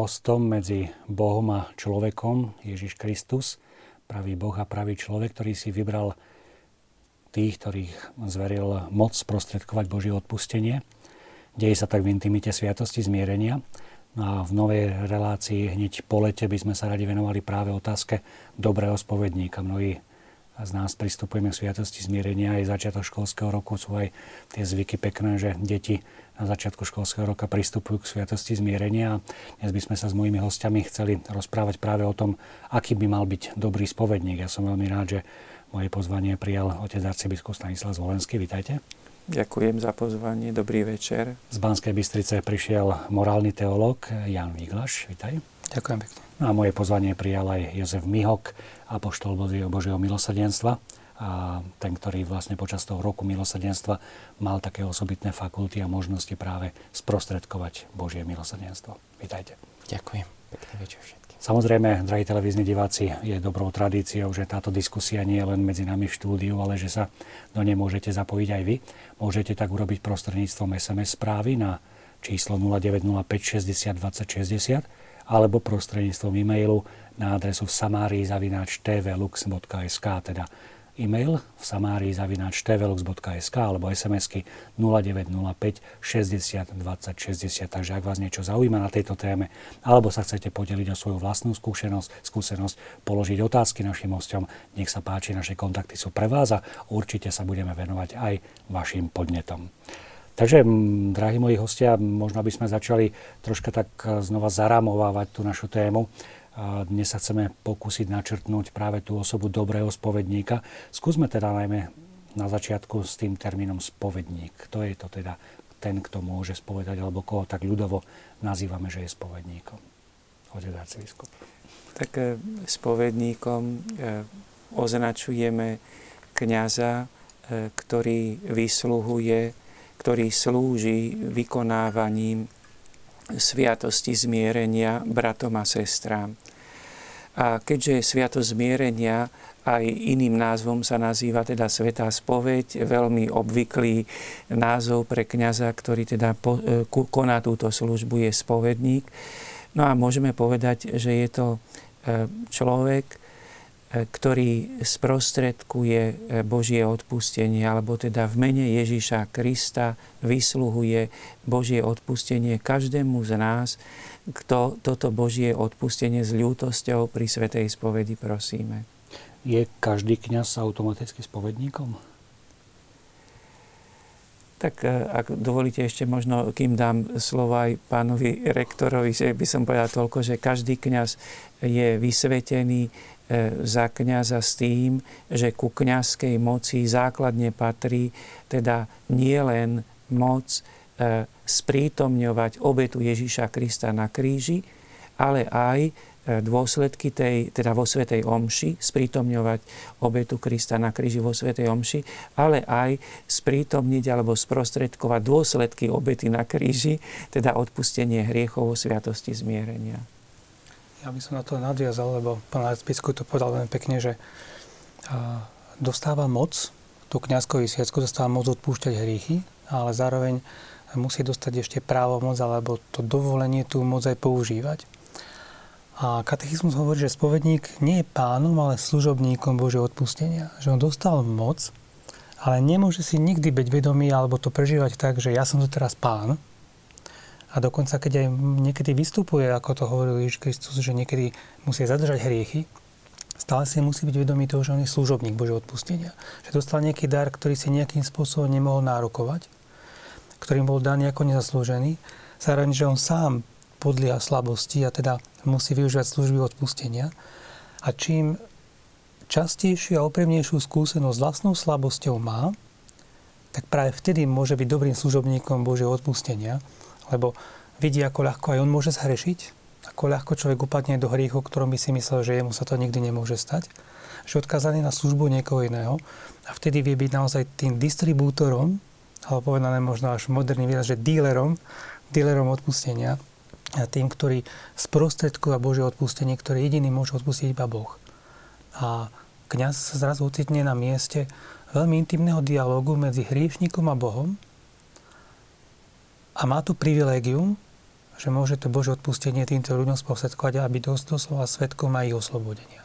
mostom medzi Bohom a človekom, Ježiš Kristus, pravý Boh a pravý človek, ktorý si vybral tých, ktorých zveril moc sprostredkovať Božie odpustenie. Deje sa tak v intimite sviatosti zmierenia. No a v novej relácii hneď po lete by sme sa radi venovali práve otázke dobrého spovedníka. Mnohí z nás pristupujeme k sviatosti zmierenia. Aj začiatok školského roku sú aj tie zvyky pekné, že deti na začiatku školského roka pristupujú k sviatosti zmierenia. Dnes by sme sa s mojimi hostiami chceli rozprávať práve o tom, aký by mal byť dobrý spovedník. Ja som veľmi rád, že moje pozvanie prijal otec arcibiskup Stanislav Zvolenský. Vítajte. Ďakujem za pozvanie, dobrý večer. Z Banskej Bystrice prišiel morálny teológ Jan Viglaš. Vítaj. Ďakujem pekne. No a moje pozvanie prijal aj Jozef Mihok, apoštol Božieho milosrdenstva a ten, ktorý vlastne počas toho roku milosrdenstva mal také osobitné fakulty a možnosti práve sprostredkovať Božie milosrdenstvo. Vítajte. Ďakujem. Pekný večer všetkým. Samozrejme, drahí televízni diváci, je dobrou tradíciou, že táto diskusia nie je len medzi nami v štúdiu, ale že sa do nej môžete zapojiť aj vy. Môžete tak urobiť prostredníctvom SMS správy na číslo 0905 60 20 60 alebo prostredníctvom e-mailu na adresu v samárii zavináč tvlux.sk, teda e-mail v samárii zavináč tvlux.sk alebo SMS-ky 0905 60 20 60. Takže ak vás niečo zaujíma na tejto téme, alebo sa chcete podeliť o svoju vlastnú skúsenosť, skúsenosť položiť otázky našim hostom, nech sa páči, naše kontakty sú pre vás a určite sa budeme venovať aj vašim podnetom. Takže, drahí moji hostia, možno by sme začali troška tak znova zaramovávať tú našu tému. Dnes sa chceme pokúsiť načrtnúť práve tú osobu dobrého spovedníka. Skúsme teda najmä na začiatku s tým termínom spovedník. Kto je to teda ten, kto môže spovedať, alebo koho tak ľudovo nazývame, že je spovedníkom? Otec arcibiskup. Tak e, spovedníkom e, označujeme kniaza, e, ktorý vysluhuje, ktorý slúži vykonávaním sviatosti zmierenia bratom a sestrám. A keďže sviatosť zmierenia aj iným názvom sa nazýva teda Svetá spoveď, veľmi obvyklý názov pre kňaza, ktorý teda e, koná túto službu, je spovedník. No a môžeme povedať, že je to e, človek, ktorý sprostredkuje e, Božie odpustenie, alebo teda v mene Ježíša Krista vysluhuje Božie odpustenie každému z nás, kto toto Božie odpustenie s ľútosťou pri Svetej spovedi prosíme. Je každý kňaz automaticky spovedníkom? Tak e, ak dovolíte ešte možno, kým dám slovo aj pánovi rektorovi, že by som povedal toľko, že každý kňaz je vysvetený za kniaza s tým, že ku kňazskej moci základne patrí teda nie len moc e, sprítomňovať obetu Ježíša Krista na kríži, ale aj e, dôsledky tej, teda vo Svetej Omši, sprítomňovať obetu Krista na kríži vo Svetej Omši, ale aj sprítomniť alebo sprostredkovať dôsledky obety na kríži, teda odpustenie hriechov vo Sviatosti zmierenia. Ja by som na to nadviazal, lebo pán arcibiskup to povedal veľmi pekne, že dostáva moc, tú kniazkovú sviacku dostáva moc odpúšťať hriechy, ale zároveň musí dostať ešte právo moc alebo to dovolenie tú moc aj používať. A katechizmus hovorí, že spovedník nie je pánom, ale služobníkom Božieho odpustenia. Že on dostal moc, ale nemôže si nikdy byť vedomý alebo to prežívať tak, že ja som tu teraz pán, a dokonca, keď aj niekedy vystupuje, ako to hovoril Ježiš Kristus, že niekedy musí zadržať hriechy, stále si musí byť vedomý toho, že on je služobník Božieho odpustenia. Že dostal nejaký dar, ktorý si nejakým spôsobom nemohol nárokovať, ktorým bol daný ako nezaslúžený. Zároveň, že on sám podlieha slabosti a teda musí využívať služby odpustenia. A čím častejšiu a opremnejšiu skúsenosť s vlastnou slabosťou má, tak práve vtedy môže byť dobrým služobníkom Božieho odpustenia lebo vidí, ako ľahko aj on môže zhrešiť, ako ľahko človek upadne do hriechu, ktorom by si myslel, že jemu sa to nikdy nemôže stať, že odkazaný na službu niekoho iného a vtedy vie byť naozaj tým distribútorom, alebo povedané možno až moderný výraz, že dílerom, dílerom odpustenia a tým, ktorý sprostredkuje Božie odpustenie, ktoré jediný môže odpustiť iba Boh. A kňaz sa zrazu ocitne na mieste veľmi intimného dialogu medzi hriešnikom a Bohom, a má tu privilégium, že môže to Bože odpustenie týmto ľuďom sprostredkovať, aby doslova svetkom aj ich oslobodenia.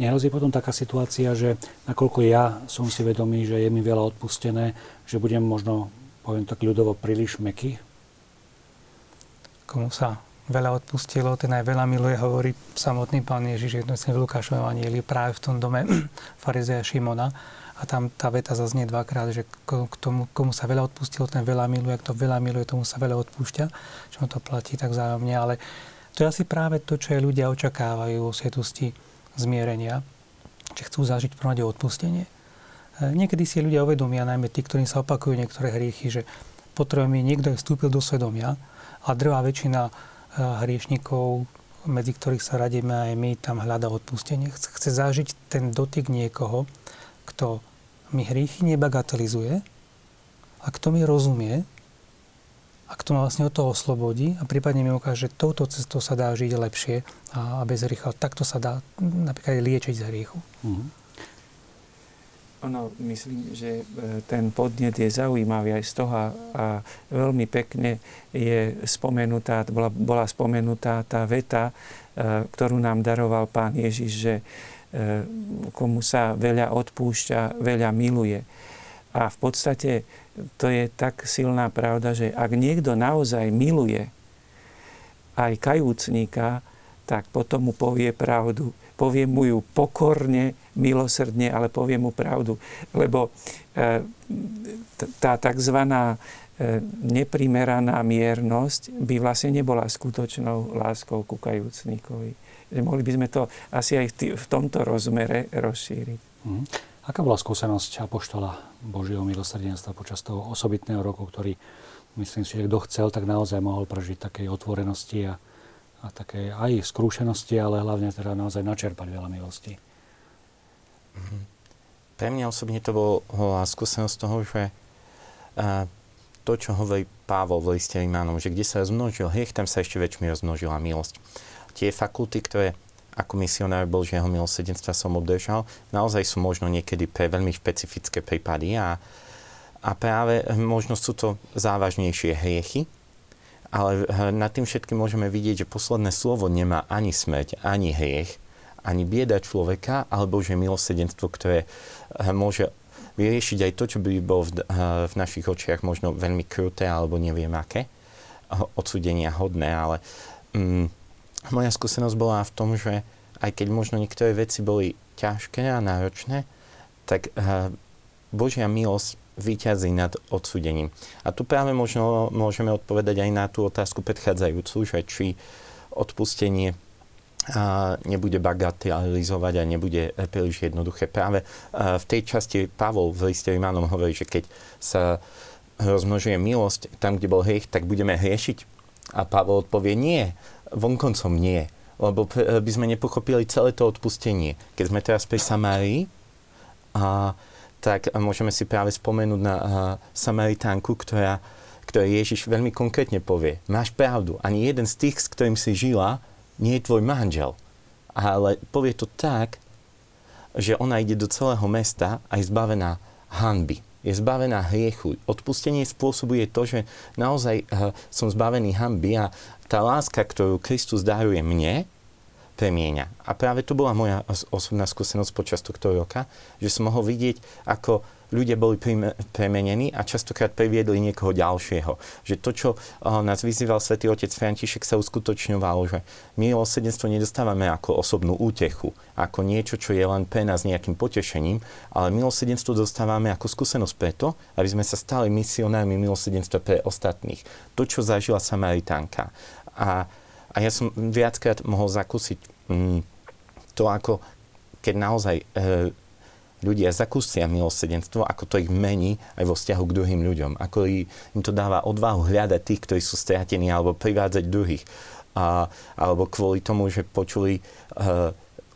Nehrozí potom taká situácia, že nakoľko ja som si vedomý, že je mi veľa odpustené, že budem možno, poviem tak ľudovo, príliš meký? Komu sa veľa odpustilo, ten aj veľa miluje, hovorí samotný pán Ježiš, je v Lukášovom anieli práve v tom dome farizeja Šimona. A tam tá veta zaznie dvakrát, že k tomu, komu sa veľa odpustilo, ten veľa miluje, kto veľa miluje, tomu sa veľa odpúšťa. Čo to platí tak vzájomne, ale to je asi práve to, čo ľudia očakávajú o svetosti zmierenia, že chcú zažiť prvom odpustenie. E, niekedy si ľudia uvedomia, najmä tí, ktorí sa opakujú niektoré hriechy, že potrebujeme niekto vstúpil do svedomia a drvá väčšina e, hriešnikov, medzi ktorých sa radíme aj my, tam hľada odpustenie. Chce zažiť ten dotyk niekoho, kto mi hriechy nebagatelizuje a kto mi rozumie a kto ma vlastne od toho oslobodí a prípadne mi ukáže, že touto cestou sa dá žiť lepšie a, bez hriecha. Takto sa dá napríklad aj liečiť z hriechu. Mm-hmm. Ono, myslím, že e, ten podnet je zaujímavý aj z toho a veľmi pekne je spomenutá, bola, bola spomenutá tá veta, e, ktorú nám daroval pán Ježiš, že komu sa veľa odpúšťa, veľa miluje. A v podstate to je tak silná pravda, že ak niekto naozaj miluje aj kajúcníka, tak potom mu povie pravdu. Povie mu ju pokorne, milosrdne, ale povie mu pravdu. Lebo e, tá tzv. E, neprimeraná miernosť by vlastne nebola skutočnou láskou ku kajúcníkovi. Mohli by sme to asi aj v tomto rozmere rozšíriť. Mm. Aká bola skúsenosť Apoštola Božieho milosrdenstva počas toho osobitného roku, ktorý, myslím si, že kto chcel, tak naozaj mohol prežiť takej otvorenosti a, a také aj skrúšenosti, ale hlavne teda naozaj načerpať veľa milostí. Mm-hmm. Pre mňa osobne to bola skúsenosť toho, že a, to, čo hovorí Pavol v liste Imánom, že kde sa rozmnožil hriech, tam sa ešte väčšmi rozmnožila milosť. Tie fakulty, ktoré ako misionár Božieho milosedenstva som obdržal, naozaj sú možno niekedy pre veľmi špecifické prípady a, a práve možno sú to závažnejšie hriechy, ale nad tým všetkým môžeme vidieť, že posledné slovo nemá ani smrť, ani hriech, ani bieda človeka, alebo že milosedenstvo, ktoré môže vyriešiť aj to, čo by bolo v, v našich očiach možno veľmi kruté, alebo neviem aké, odsudenia hodné, ale mm, moja skúsenosť bola v tom, že aj keď možno niektoré veci boli ťažké a náročné, tak uh, Božia milosť vyťazí nad odsudením. A tu práve možno môžeme odpovedať aj na tú otázku predchádzajúcu, že či odpustenie a nebude bagatelizovať a nebude príliš jednoduché. Práve v tej časti Pavol v liste Imánom hovorí, že keď sa rozmnožuje milosť tam, kde bol hriech, tak budeme hriešiť. A Pavol odpovie, nie, vonkoncom nie. Lebo by sme nepochopili celé to odpustenie. Keď sme teraz pri Samárii, a, tak môžeme si práve spomenúť na a, Samaritánku, ktorá, ktorá Ježiš veľmi konkrétne povie. Máš pravdu, ani jeden z tých, s ktorým si žila, nie je tvoj manžel. Ale povie to tak, že ona ide do celého mesta a je zbavená hanby je zbavená hriechu. Odpustenie spôsobuje to, že naozaj uh, som zbavený hamby a tá láska, ktorú Kristus daruje mne, premieňa. A práve to bola moja osobná skúsenosť počas tohto roka, že som mohol vidieť, ako ľudia boli premenení a častokrát previedli niekoho ďalšieho. Že to, čo nás vyzýval svätý otec František, sa uskutočňovalo, že milosrdenstvo nedostávame ako osobnú útechu, ako niečo, čo je len pre nás nejakým potešením, ale milosrdenstvo dostávame ako skúsenosť preto, aby sme sa stali misionármi milosrdenstva pre ostatných. To, čo zažila Samaritánka. A a ja som viackrát mohol zakúsiť mm, to, ako keď naozaj e, ľudia zakúsia milosrdenstvo, ako to ich mení aj vo vzťahu k druhým ľuďom. Ako im to dáva odvahu hľadať tých, ktorí sú stratení, alebo privádzať druhých. A, alebo kvôli tomu, že počuli, e,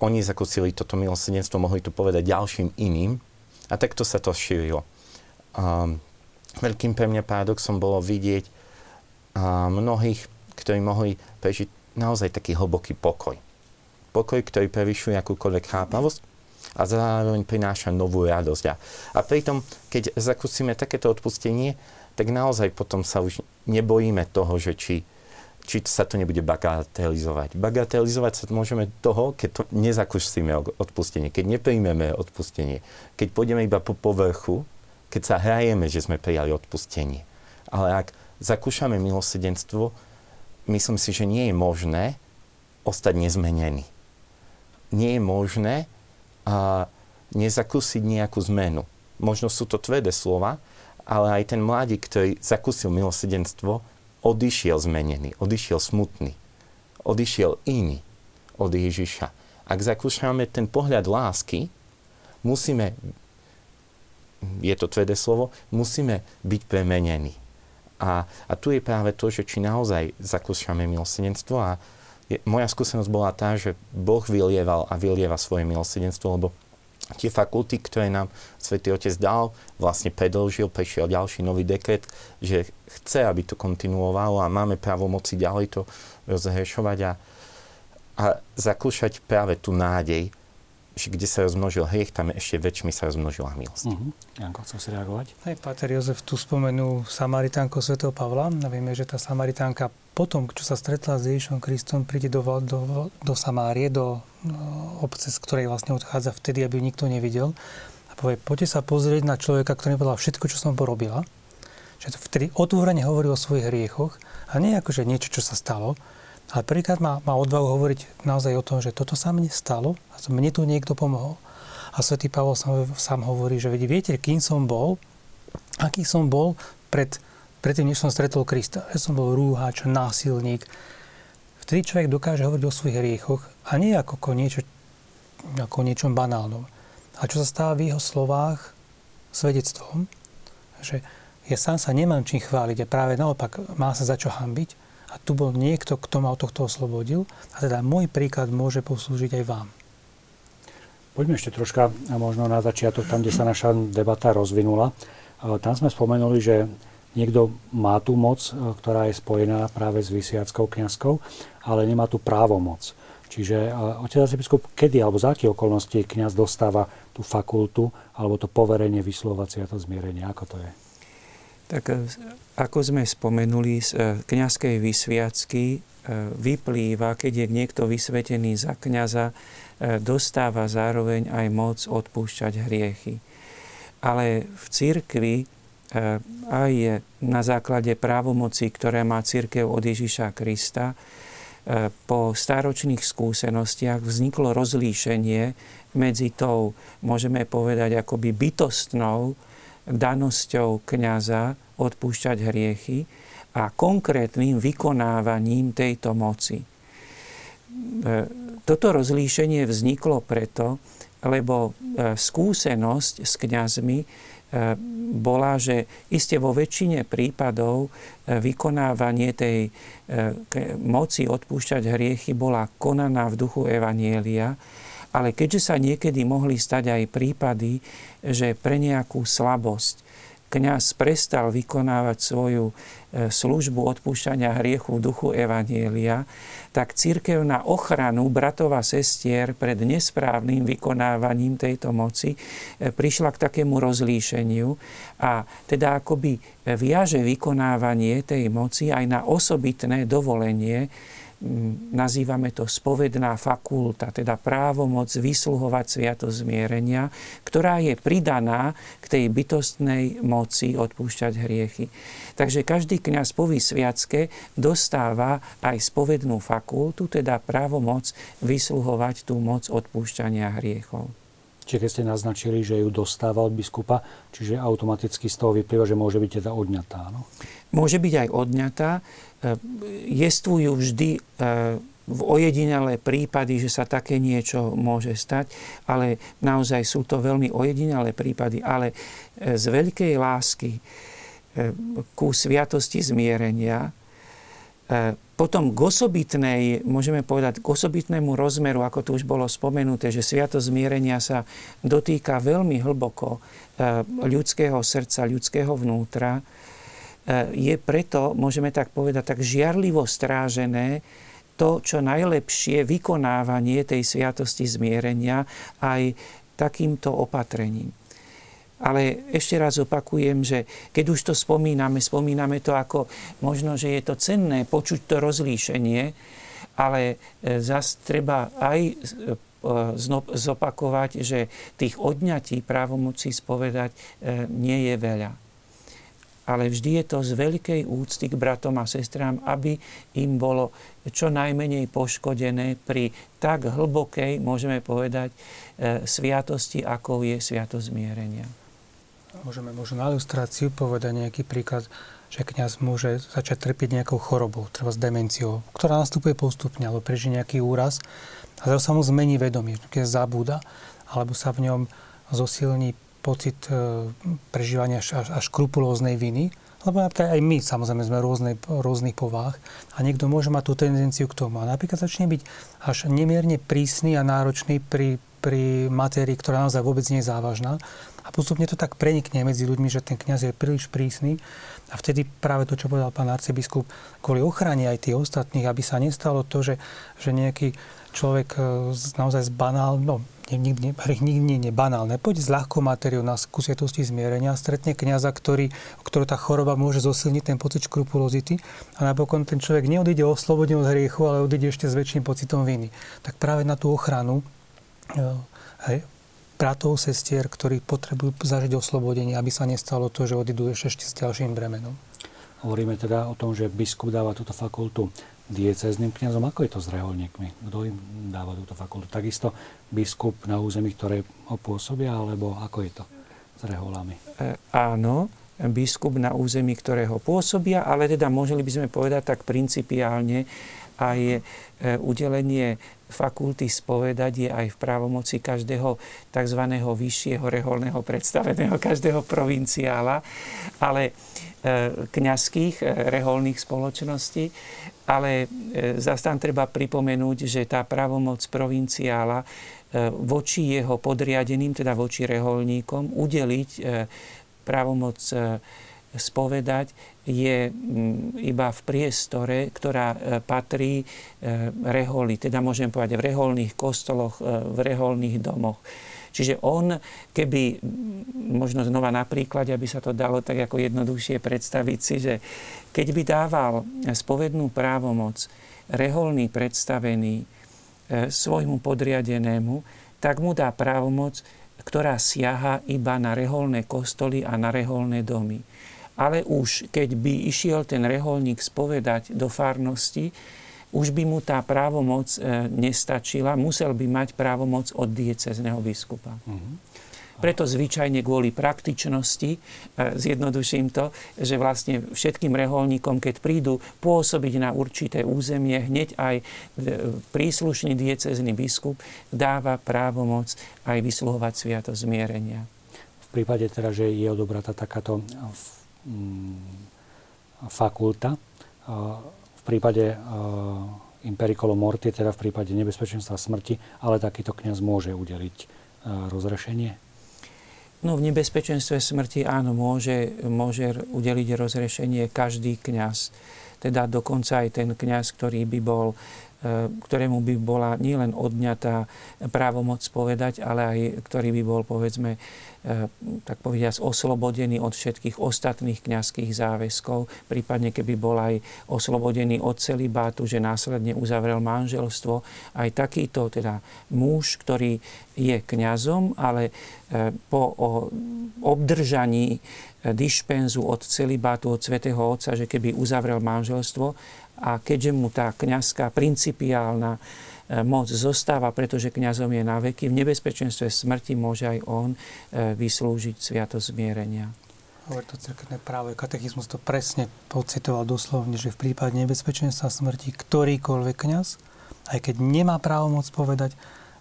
oni zakúsili toto milosrdenstvo, mohli to povedať ďalším iným. A takto sa to šírilo. Um, veľkým pre mňa paradoxom bolo vidieť uh, mnohých ktorí mohli prežiť naozaj taký hlboký pokoj. Pokoj, ktorý prevyšuje akúkoľvek chápavosť a zároveň prináša novú radosť. A, a pritom, keď zakúsime takéto odpustenie, tak naozaj potom sa už nebojíme toho, že či, či sa to nebude bagatelizovať. Bagatelizovať sa môžeme toho, keď to nezakúsime odpustenie, keď nepríjmeme odpustenie, keď pôjdeme iba po povrchu, keď sa hrajeme, že sme prijali odpustenie. Ale ak zakúšame milosedenstvo, myslím si, že nie je možné ostať nezmenený. Nie je možné a, nezakúsiť nejakú zmenu. Možno sú to tvrdé slova, ale aj ten mladík, ktorý zakúsil milosedenstvo, odišiel zmenený, odišiel smutný, odišiel iný od Ježiša. Ak zakúšame ten pohľad lásky, musíme, je to tvrdé slovo, musíme byť premenení. A, a tu je práve to, že či naozaj zakúšame milosedenstvo a je, moja skúsenosť bola tá, že Boh vylieval a vylieva svoje milosedenstvo, lebo tie fakulty, ktoré nám Svetý Otec dal, vlastne predlžil, prešiel ďalší nový dekret, že chce, aby to kontinuovalo a máme právo moci ďalej to rozhrešovať a, a zakúšať práve tú nádej, kde sa rozmnožil hriech, tam ešte väčšmi sa rozmnožila milosť. Uh-huh. Janko, chcel si reagovať? Aj Pater Jozef tu spomenul Samaritánko Sv. Pavla. A vieme, že tá Samaritánka potom, čo sa stretla s Ježišom Kristom, príde do, do, do Samárie, do no, obce, z ktorej vlastne odchádza vtedy, aby ju nikto nevidel. A povie, poďte sa pozrieť na človeka, ktorý povedal všetko, čo som porobila. Že vtedy otvorene hovorí o svojich hriechoch a nie ako, že niečo, čo sa stalo, ale prvýkrát má, má odvahu hovoriť naozaj o tom, že toto sa mne stalo a mne tu niekto pomohol. A svätý Pavol sám, sám hovorí, že viete, kým som bol, aký som bol pred, predtým, než som stretol Krista. Že som bol rúhač, násilník. Vtedy človek dokáže hovoriť o svojich hriechoch a nie ako o niečo, niečom banálnom. A čo sa stáva v jeho slovách svedectvom, že ja sám sa nemám čím chváliť a práve naopak má sa za čo hambiť, a tu bol niekto, kto ma od tohto oslobodil a teda môj príklad môže poslúžiť aj vám. Poďme ešte troška možno na začiatok, tam, kde sa naša debata rozvinula. Tam sme spomenuli, že niekto má tú moc, ktorá je spojená práve s vysiackou kniazkou, ale nemá tú právomoc. Čiže otec arcibiskup, kedy alebo za aké okolnosti kniaz dostáva tú fakultu alebo to poverenie vyslovať to zmierenie? Ako to je? Tak e, ako sme spomenuli, z e, kniazkej vysviacky e, vyplýva, keď je niekto vysvetený za kniaza, dostáva zároveň aj moc odpúšťať hriechy. Ale v cirkvi aj na základe právomoci, ktoré má církev od Ježiša Krista, po stáročných skúsenostiach vzniklo rozlíšenie medzi tou, môžeme povedať, akoby bytostnou danosťou kniaza odpúšťať hriechy a konkrétnym vykonávaním tejto moci. E, toto rozlíšenie vzniklo preto, lebo e, skúsenosť s kňazmi e, bola, že iste vo väčšine prípadov vykonávanie tej moci odpúšťať hriechy bola konaná v duchu Evanielia, ale keďže sa niekedy mohli stať aj prípady, že pre nejakú slabosť kňaz prestal vykonávať svoju e, službu odpúšťania hriechu v duchu Evanielia, tak církev na ochranu bratov a sestier pred nesprávnym vykonávaním tejto moci e, prišla k takému rozlíšeniu a teda akoby viaže vykonávanie tej moci aj na osobitné dovolenie nazývame to spovedná fakulta, teda právomoc vysluhovať sviatosť zmierenia, ktorá je pridaná k tej bytostnej moci odpúšťať hriechy. Takže každý kňaz po vysviacke dostáva aj spovednú fakultu, teda právomoc vysluhovať tú moc odpúšťania hriechov. Čiže keď ste naznačili, že ju dostáva od biskupa, čiže automaticky z toho vyplýva, že môže byť teda odňatá, no? Môže byť aj odňatá. E, jestvujú vždy e, v ojedinelé prípady, že sa také niečo môže stať, ale naozaj sú to veľmi ojedinelé prípady, ale e, z veľkej lásky ku sviatosti zmierenia potom k osobitnej, môžeme povedať, k osobitnému rozmeru, ako tu už bolo spomenuté, že sviatosť zmierenia sa dotýka veľmi hlboko ľudského srdca, ľudského vnútra, je preto, môžeme tak povedať, tak žiarlivo strážené to, čo najlepšie vykonávanie tej sviatosti zmierenia aj takýmto opatrením. Ale ešte raz opakujem, že keď už to spomíname, spomíname to ako možno, že je to cenné počuť to rozlíšenie, ale e, zase treba aj e, zopakovať, že tých odňatí právomocí spovedať e, nie je veľa. Ale vždy je to z veľkej úcty k bratom a sestrám, aby im bolo čo najmenej poškodené pri tak hlbokej, môžeme povedať, sviatosti, ako je sviatosť zmierenia. Môžeme možno na ilustráciu povedať nejaký príklad, že kňaz môže začať trpieť nejakou chorobou, treba s demenciou, ktorá nastupuje postupne, alebo prežije nejaký úraz a zrazu sa mu zmení vedomie, keď zabúda, alebo sa v ňom zosilní pocit e, prežívania až, až, krupulóznej viny, lebo aj my samozrejme sme rôzne, rôznych povách a niekto môže mať tú tendenciu k tomu. A napríklad začne byť až nemierne prísny a náročný pri, pri matérii, ktorá naozaj vôbec nie je závažná. A postupne to tak prenikne medzi ľuďmi, že ten kňaz je príliš prísny. A vtedy práve to, čo povedal pán arcibiskup, kvôli ochrane aj tých ostatných, aby sa nestalo to, že, že nejaký človek e, naozaj z banál, no nikdy, nie je banálne, pôjde s ľahkou materiou na skúsietosti zmierenia, stretne kniaza, ktorý, ktorú tá choroba môže zosilniť ten pocit škrupulozity a napokon ten človek neodíde oslobodený od hriechu, ale odíde ešte s väčším pocitom viny. Tak práve na tú ochranu e, hej, bratov, sestier, ktorí potrebujú zažiť oslobodenie, aby sa nestalo to, že odídu ešte s ďalším bremenom. Hovoríme teda o tom, že biskup dáva túto fakultu diecezným kňazom. Ako je to s reholníkmi? Kto im dáva túto fakultu? Takisto biskup na území, ktoré ho pôsobia, alebo ako je to s reholami? E, áno, biskup na území, ktorého pôsobia, ale teda mohli by sme povedať tak principiálne aj e, udelenie fakulty spovedať je aj v právomoci každého tzv. vyššieho reholného predstaveného, každého provinciála, ale e, kňazských e, reholných spoločností. Ale zase tam treba pripomenúť, že tá právomoc provinciála voči jeho podriadeným, teda voči reholníkom, udeliť právomoc spovedať je mm, iba v priestore, ktorá e, patrí e, reholi, teda môžem povedať v reholných kostoloch, e, v reholných domoch. Čiže on, keby, možno znova na príklade, aby sa to dalo tak ako jednoduchšie predstaviť si, že keď by dával spovednú právomoc reholný predstavený svojmu podriadenému, tak mu dá právomoc, ktorá siaha iba na reholné kostoly a na reholné domy ale už keď by išiel ten reholník spovedať do farnosti, už by mu tá právomoc e, nestačila, musel by mať právomoc od diecezneho biskupa. Uh-huh. Preto zvyčajne kvôli praktičnosti, e, zjednoduším to, že vlastne všetkým reholníkom, keď prídu pôsobiť na určité územie, hneď aj e, príslušný diecezný biskup dáva právomoc aj vysluhovať sviatosť zmierenia. V prípade teda, že je odobratá takáto fakulta. V prípade impericolo morti, teda v prípade nebezpečenstva smrti, ale takýto kňaz môže udeliť rozrešenie? No v nebezpečenstve smrti áno, môže, môže udeliť rozrešenie každý kňaz. Teda dokonca aj ten kňaz, ktorý by bol ktorému by bola nielen odňatá právomoc povedať, ale aj ktorý by bol, povedzme, e, tak povediať, oslobodený od všetkých ostatných kňazských záväzkov, prípadne keby bol aj oslobodený od celibátu, že následne uzavrel manželstvo. Aj takýto teda muž, ktorý je kňazom, ale e, po obdržaní dišpenzu od celibátu, od svätého Otca, že keby uzavrel manželstvo, a keďže mu tá kňazská principiálna e, moc zostáva, pretože kňazom je na veky, v nebezpečenstve smrti môže aj on e, vyslúžiť sviatosť zmierenia. Hovorí to cirkevné právo. Katechizmus to presne pocitoval doslovne, že v prípade nebezpečenstva smrti ktorýkoľvek kňaz, aj keď nemá právomoc povedať,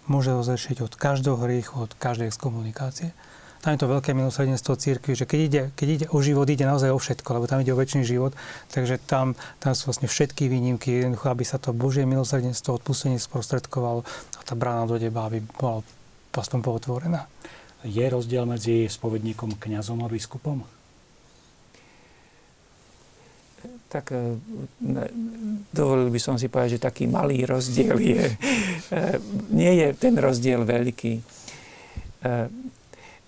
môže rozrešiť od každého hriechu, od každej exkomunikácie tam je to veľké milosrdenstvo církvy, že keď ide, keď ide o život, ide naozaj o všetko, lebo tam ide o väčší život, takže tam, tam sú vlastne všetky výnimky, jednoducho, aby sa to Božie milosrdenstvo, odpustenie sprostredkovalo a tá brána do neba, aby bola aspoň pootvorená. Je rozdiel medzi spovedníkom, kňazom a biskupom? tak e, dovolil by som si povedať, že taký malý rozdiel je. E, nie je ten rozdiel veľký.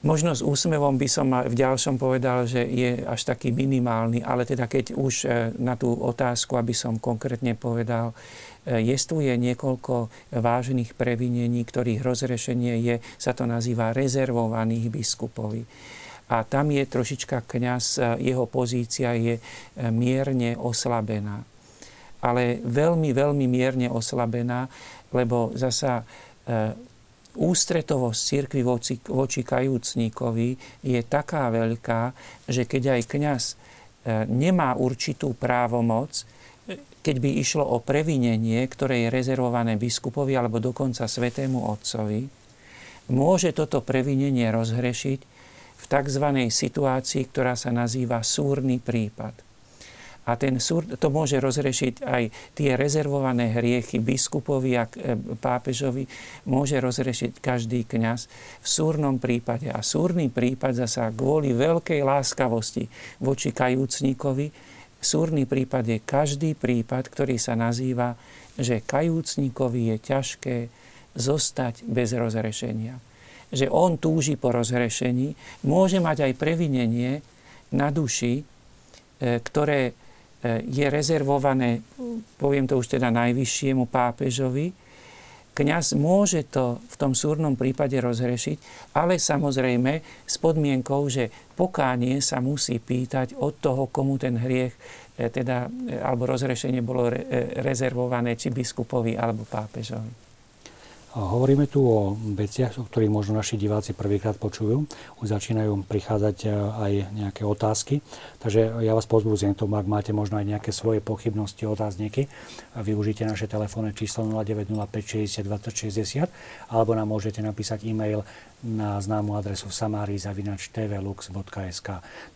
Možno s úsmevom by som v ďalšom povedal, že je až taký minimálny, ale teda keď už e, na tú otázku, aby som konkrétne povedal, e, jestvuje niekoľko vážnych previnení, ktorých rozrešenie je, sa to nazýva rezervovaných biskupovi. A tam je trošička kňaz, e, jeho pozícia je mierne oslabená. Ale veľmi, veľmi mierne oslabená, lebo zasa ústretovosť cirkvi voči, voči kajúcníkovi je taká veľká, že keď aj kňaz e, nemá určitú právomoc, e, keď by išlo o previnenie, ktoré je rezervované biskupovi alebo dokonca svetému otcovi, môže toto previnenie rozhrešiť v tzv. situácii, ktorá sa nazýva súrny prípad. A ten súd, to môže rozrešiť aj tie rezervované hriechy biskupovi a e, pápežovi, môže rozrešiť každý kňaz v súrnom prípade. A súrny prípad zasa kvôli veľkej láskavosti voči kajúcníkovi, súrny prípad je každý prípad, ktorý sa nazýva, že kajúcníkovi je ťažké zostať bez rozrešenia. Že on túži po rozhrešení, môže mať aj previnenie na duši, e, ktoré je rezervované, poviem to už teda najvyššiemu pápežovi, kňaz môže to v tom súrnom prípade rozhrešiť, ale samozrejme s podmienkou, že pokánie sa musí pýtať od toho, komu ten hriech e, teda, e, alebo rozhrešenie bolo rezervované, či biskupovi alebo pápežovi. Hovoríme tu o veciach, o ktorých možno naši diváci prvýkrát počujú. Už začínajú prichádzať e, aj nejaké otázky. Takže ja vás pozbudzujem tomu, ak máte možno aj nejaké svoje pochybnosti, otázniky, využite naše telefónne číslo 0905 60 20 60 alebo nám môžete napísať e-mail na známu adresu samarizavinač.tvlux.sk.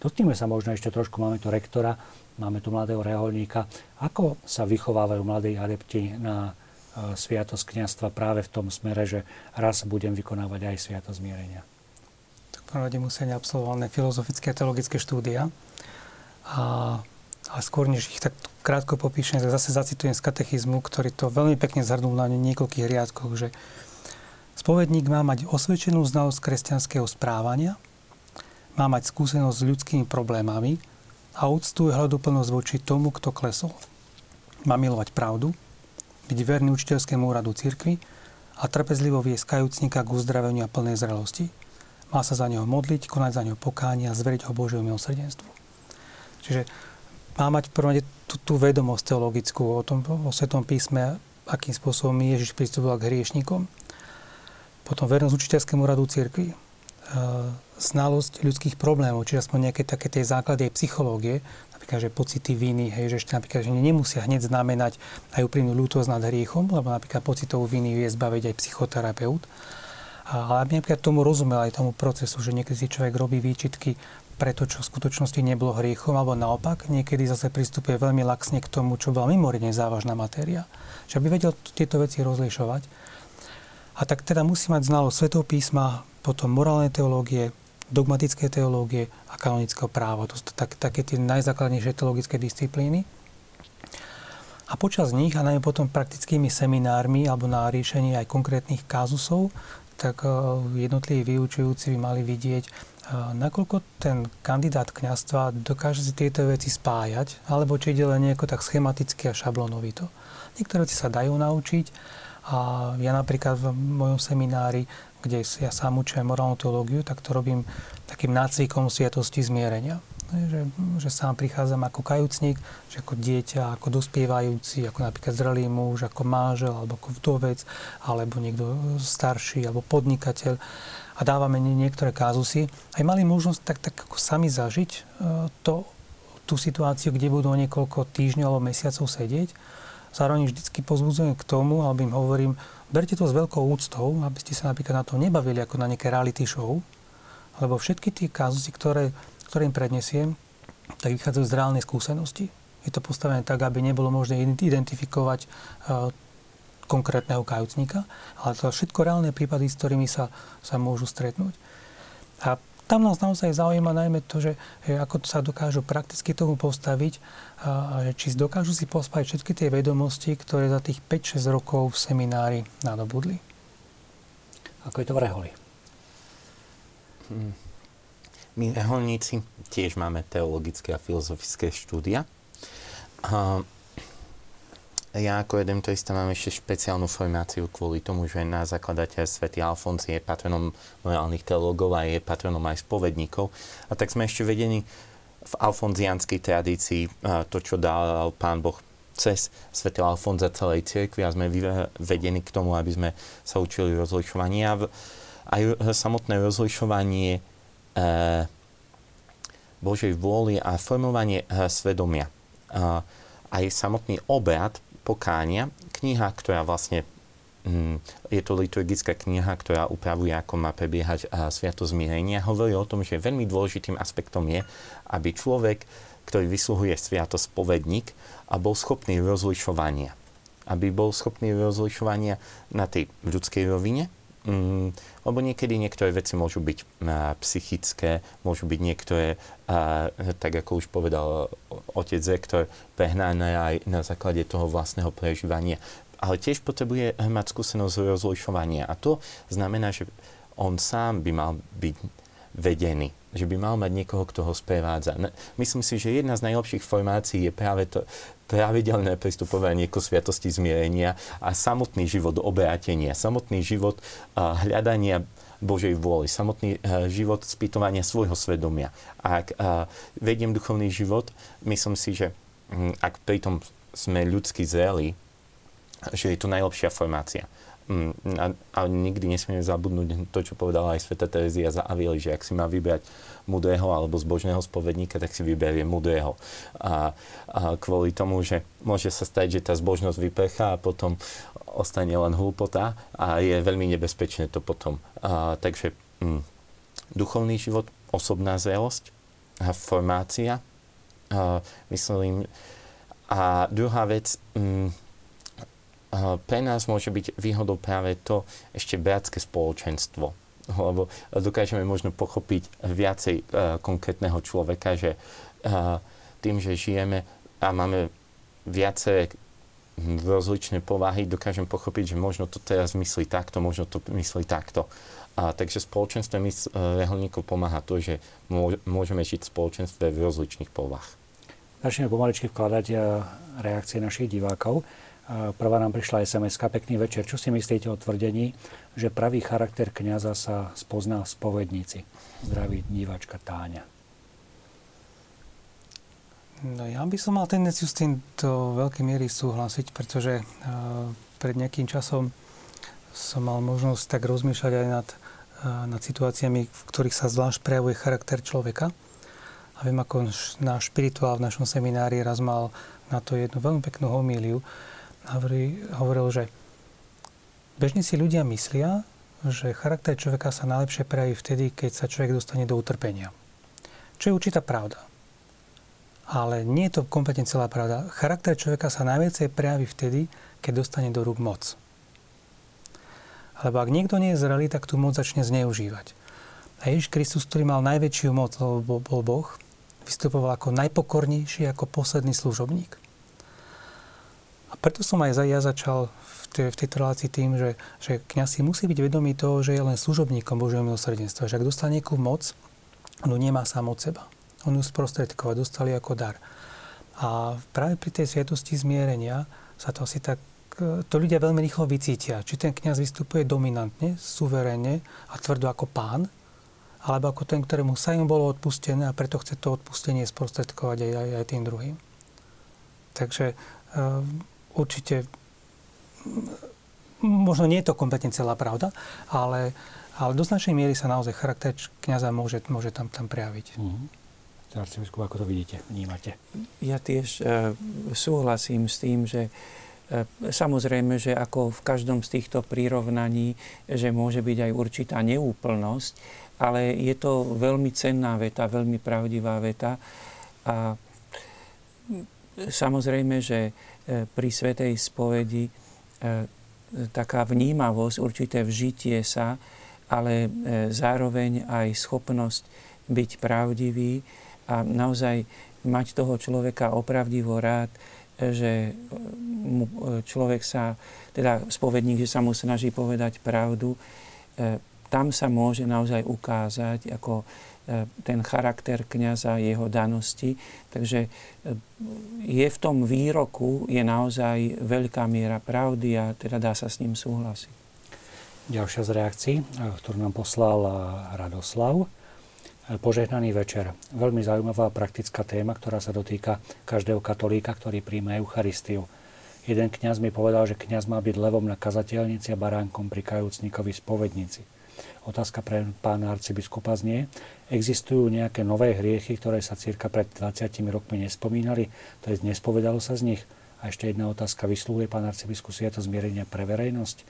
Dotkneme sa možno ešte trošku, máme tu rektora, máme tu mladého reholníka. Ako sa vychovávajú mladí adepti na sviatosť kniastva práve v tom smere, že raz budem vykonávať aj sviatosť zmierenia. Tak prvom musia absolvované filozofické a teologické štúdia. A, a skôr, než ich tak krátko popíšem, tak zase zacitujem z katechizmu, ktorý to veľmi pekne zhrnul na niekoľkých riadkoch, že spovedník má mať osvedčenú znalosť kresťanského správania, má mať skúsenosť s ľudskými problémami a úctu a hľadoplnosť voči tomu, kto klesol. Má milovať pravdu, byť verný učiteľskému úradu cirkvi a trpezlivo viesť kajúcnika k uzdraveniu a plnej zrelosti. Má sa za neho modliť, konať za neho pokánie a zveriť ho Božiemu milosrdenstvu. Čiže má mať v prvom tú, tú vedomosť teologickú o, tom, o Svetom písme, akým spôsobom Ježiš pristúpil k hriešnikom. Potom vernosť učiteľskému radu cirkvi znalosť ľudských problémov, čiže aspoň nejaké také tie základy psychológie, napríklad, že pocity viny, hej, že ešte napríklad, že nemusia hneď znamenať aj úprimnú ľútosť nad hriechom, lebo napríklad pocitovú viny vie zbaviť aj psychoterapeut. Ale aby napríklad tomu rozumel aj tomu procesu, že niekedy si človek robí výčitky pre to, čo v skutočnosti nebolo hriechom, alebo naopak, niekedy zase pristupuje veľmi laxne k tomu, čo bola mimoriadne závažná matéria. Že aby vedel tieto veci rozlišovať. A tak teda musí mať znalosť svetov písma, potom morálnej teológie, dogmatické teológie a kanonického práva. To sú tak, také tie najzákladnejšie teologické disciplíny. A počas nich, a najmä potom praktickými seminármi alebo na riešenie aj konkrétnych kázusov, tak e, jednotliví vyučujúci by mali vidieť, e, nakoľko ten kandidát kňastva dokáže si tieto veci spájať, alebo či ide len nejako tak schematicky a šablonovito. Niektoré veci sa dajú naučiť a ja napríklad v mojom seminári kde ja sám učujem morálnu teológiu, tak to robím takým nácvikom sviatosti zmierenia. Že, že sám prichádzam ako kajúcnik, že ako dieťa, ako dospievajúci, ako napríklad zrelý muž, ako mážel, alebo ako vdovec, alebo niekto starší, alebo podnikateľ a dávame niektoré kázusy. Aj mali možnosť tak, tak ako sami zažiť e, to, tú situáciu, kde budú niekoľko týždňov alebo mesiacov sedieť. Zároveň vždy pozbudzujem k tomu, alebo im hovorím, berte to s veľkou úctou, aby ste sa napríklad na to nebavili ako na nejaké reality show, lebo všetky tie kazusy, ktoré, ktoré im prednesiem, tak vychádzajú z reálnej skúsenosti. Je to postavené tak, aby nebolo možné identifikovať uh, konkrétneho kajúcnika, ale to všetko reálne prípady, s ktorými sa, sa môžu stretnúť. A tam nás naozaj zaujíma najmä to, že, že ako sa dokážu prakticky tomu postaviť a, a či dokážu si pospať všetky tie vedomosti, ktoré za tých 5-6 rokov v seminári nadobudli. Ako je to v reholi? Hm. My reholníci tiež máme teologické a filozofické štúdia. Ja ako jedemtorista mám ešte špeciálnu formáciu kvôli tomu, že na zakladateľ svätý Alfons je patronom morálnych teológov a je patronom aj spovedníkov. A tak sme ešte vedení v alfonzianskej tradícii to, čo dal Pán Boh cez svätého Alfonza celej cirkvi a sme vedení k tomu, aby sme sa učili rozlišovanie. A aj samotné rozlišovanie Eh, Božej vôli a formovanie eh, svedomia. Aj samotný obrad pokánia, kniha, ktorá vlastne hm, je to liturgická kniha, ktorá upravuje, ako má prebiehať eh, sviato zmierenia, hovorí o tom, že veľmi dôležitým aspektom je, aby človek, ktorý vysluhuje sviato spovedník, a bol schopný rozlišovania. Aby bol schopný rozlišovania na tej ľudskej rovine, Mm, lebo niekedy niektoré veci môžu byť uh, psychické, môžu byť niektoré, uh, tak ako už povedal otec Rektor, prehnané aj na základe toho vlastného prežívania. Ale tiež potrebuje mať skúsenosť rozlišovania. A to znamená, že on sám by mal byť vedený že by mal mať niekoho, kto ho sprevádza. Myslím si, že jedna z najlepších formácií je práve to pravidelné pristupovanie ku sviatosti zmierenia a samotný život obrátenia, samotný život hľadania Božej vôly, samotný život spýtovania svojho svedomia. Ak vediem duchovný život, myslím si, že hm, ak pritom sme ľudsky zreli, že je to najlepšia formácia. Mm, a, a nikdy nesmieme zabudnúť to, čo povedala aj Sveta Terezia za Avili, že ak si má vybrať mudrého alebo zbožného spovedníka, tak si vyberie mudrého. A, a kvôli tomu, že môže sa stať, že tá zbožnosť vyprchá a potom ostane len hlúpota a je veľmi nebezpečné to potom. A, takže mm, duchovný život, osobná zrelosť, a formácia, a, myslím, a druhá vec, mm, pre nás môže byť výhodou práve to ešte bratské spoločenstvo. Lebo dokážeme možno pochopiť viacej uh, konkrétneho človeka, že uh, tým, že žijeme a máme viacej rozličné povahy, dokážem pochopiť, že možno to teraz myslí takto, možno to myslí takto. A, takže spoločenstvo mysl, uh, reholníkov pomáha to, že môžeme žiť v spoločenstve v rozličných povách. Začneme pomaličky vkladať reakcie našich divákov. Prvá nám prišla sms Pekný večer. Čo si myslíte o tvrdení, že pravý charakter kňaza sa spozná v spovednici? Zdraví diváčka Táňa. No ja by som mal tendenciu s tým do veľkej miery súhlasiť, pretože uh, pred nejakým časom som mal možnosť tak rozmýšľať aj nad, uh, nad situáciami, v ktorých sa zvlášť prejavuje charakter človeka. A viem, ako náš špirituál v našom seminári raz mal na to jednu veľmi peknú homíliu, hovorí, hovoril, že bežne si ľudia myslia, že charakter človeka sa najlepšie prejaví vtedy, keď sa človek dostane do utrpenia. Čo je určitá pravda. Ale nie je to kompletne celá pravda. Charakter človeka sa najviacej prejaví vtedy, keď dostane do rúk moc. Lebo ak niekto nie je zrelý, tak tú moc začne zneužívať. A Ježiš Kristus, ktorý mal najväčšiu moc, lebo bol Boh, vystupoval ako najpokornejší, ako posledný služobník. A preto som aj ja začal v, tej, v tejto relácii tým, že, že kniaz si musí byť vedomý toho, že je len služobníkom Božieho milosrdenstva. Že ak dostane nejakú moc, on ju nemá sám od seba. On ju sprostredkovať, dostali ako dar. A práve pri tej sviatosti zmierenia sa to asi tak to ľudia veľmi rýchlo vycítia. Či ten kňaz vystupuje dominantne, suverene a tvrdo ako pán, alebo ako ten, ktorému sa im bolo odpustené a preto chce to odpustenie sprostredkovať aj, aj, aj tým druhým. Takže určite možno nie je to kompletne celá pravda, ale, ale do značnej miery sa naozaj charakter kniaza môže, môže tam, tam prejaviť. Mm-hmm. Si ako to vidíte, vnímate? Ja tiež e, súhlasím s tým, že e, samozrejme, že ako v každom z týchto prirovnaní, že môže byť aj určitá neúplnosť, ale je to veľmi cenná veta, veľmi pravdivá veta. A samozrejme, že pri Svetej spovedi e, taká vnímavosť, určité vžitie sa, ale e, zároveň aj schopnosť byť pravdivý a naozaj mať toho človeka opravdivo rád, že človek sa, teda spovedník, že sa mu snaží povedať pravdu, tam sa môže naozaj ukázať ako ten charakter kniaza, jeho danosti. Takže je v tom výroku je naozaj veľká miera pravdy a teda dá sa s ním súhlasiť. Ďalšia z reakcií, ktorú nám poslal Radoslav. Požehnaný večer. Veľmi zaujímavá praktická téma, ktorá sa dotýka každého katolíka, ktorý príjme Eucharistiu. Jeden kňaz mi povedal, že kňaz má byť levom na kazateľnici a baránkom pri kajúcnikovi spovednici. Otázka pre pána arcibiskupa znie, existujú nejaké nové hriechy, ktoré sa cirka pred 20 rokmi nespomínali, to je nespovedalo sa z nich? A ešte jedna otázka, vyslúhuje pán arcibiskup to zmierenia pre verejnosť?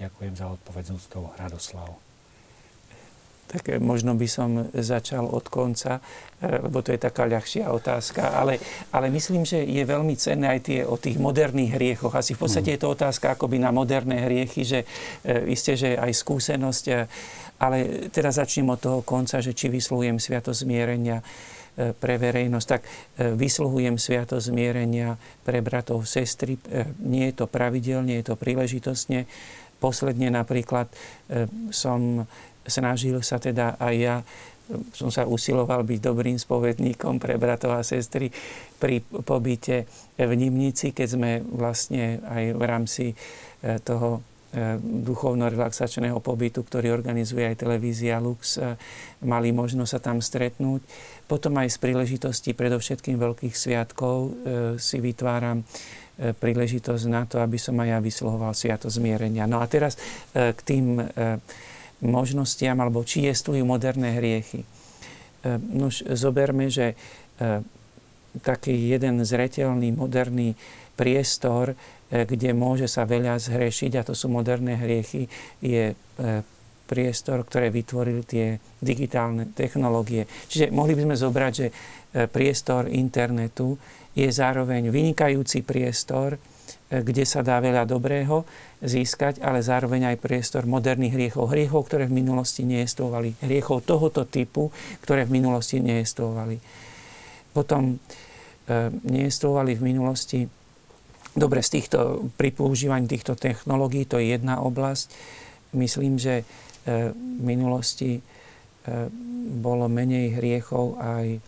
Ďakujem za odpoveď z úctou Radoslav. Tak eh, možno by som začal od konca, eh, lebo to je taká ľahšia otázka, ale, ale myslím, že je veľmi cenné aj tie o tých moderných hriechoch. Asi v podstate je to otázka akoby na moderné hriechy, že e, isté, že aj skúsenosť, ale teraz začnem od toho konca, že či vysluhujem sviato zmierenia pre verejnosť, tak vysluhujem sviato zmierenia pre bratov, sestry. Nie je to pravidelne, je to príležitostne. Posledne napríklad som snažil sa teda aj ja som sa usiloval byť dobrým spovedníkom pre bratov a sestry pri pobyte v Nimnici, keď sme vlastne aj v rámci e, toho e, duchovno-relaxačného pobytu, ktorý organizuje aj televízia Lux, e, mali možnosť sa tam stretnúť. Potom aj z príležitosti predovšetkým veľkých sviatkov si vytváram príležitosť na to, aby som aj ja vyslohoval sviato zmierenia. No a teraz k tým možnostiam, alebo či jestvujú moderné hriechy. E, nož zoberme, že e, taký jeden zretelný, moderný priestor, e, kde môže sa veľa zhrešiť, a to sú moderné hriechy, je priestor, ktoré vytvorili tie digitálne technológie. Čiže mohli by sme zobrať, že priestor internetu je zároveň vynikajúci priestor, kde sa dá veľa dobrého získať, ale zároveň aj priestor moderných hriechov. Hriechov, ktoré v minulosti neestovali. Hriechov tohoto typu, ktoré v minulosti neestovali. Potom e, neestovali v minulosti Dobre, z týchto, pri používaní týchto technológií to je jedna oblasť. Myslím, že e, v minulosti e, bolo menej hriechov aj,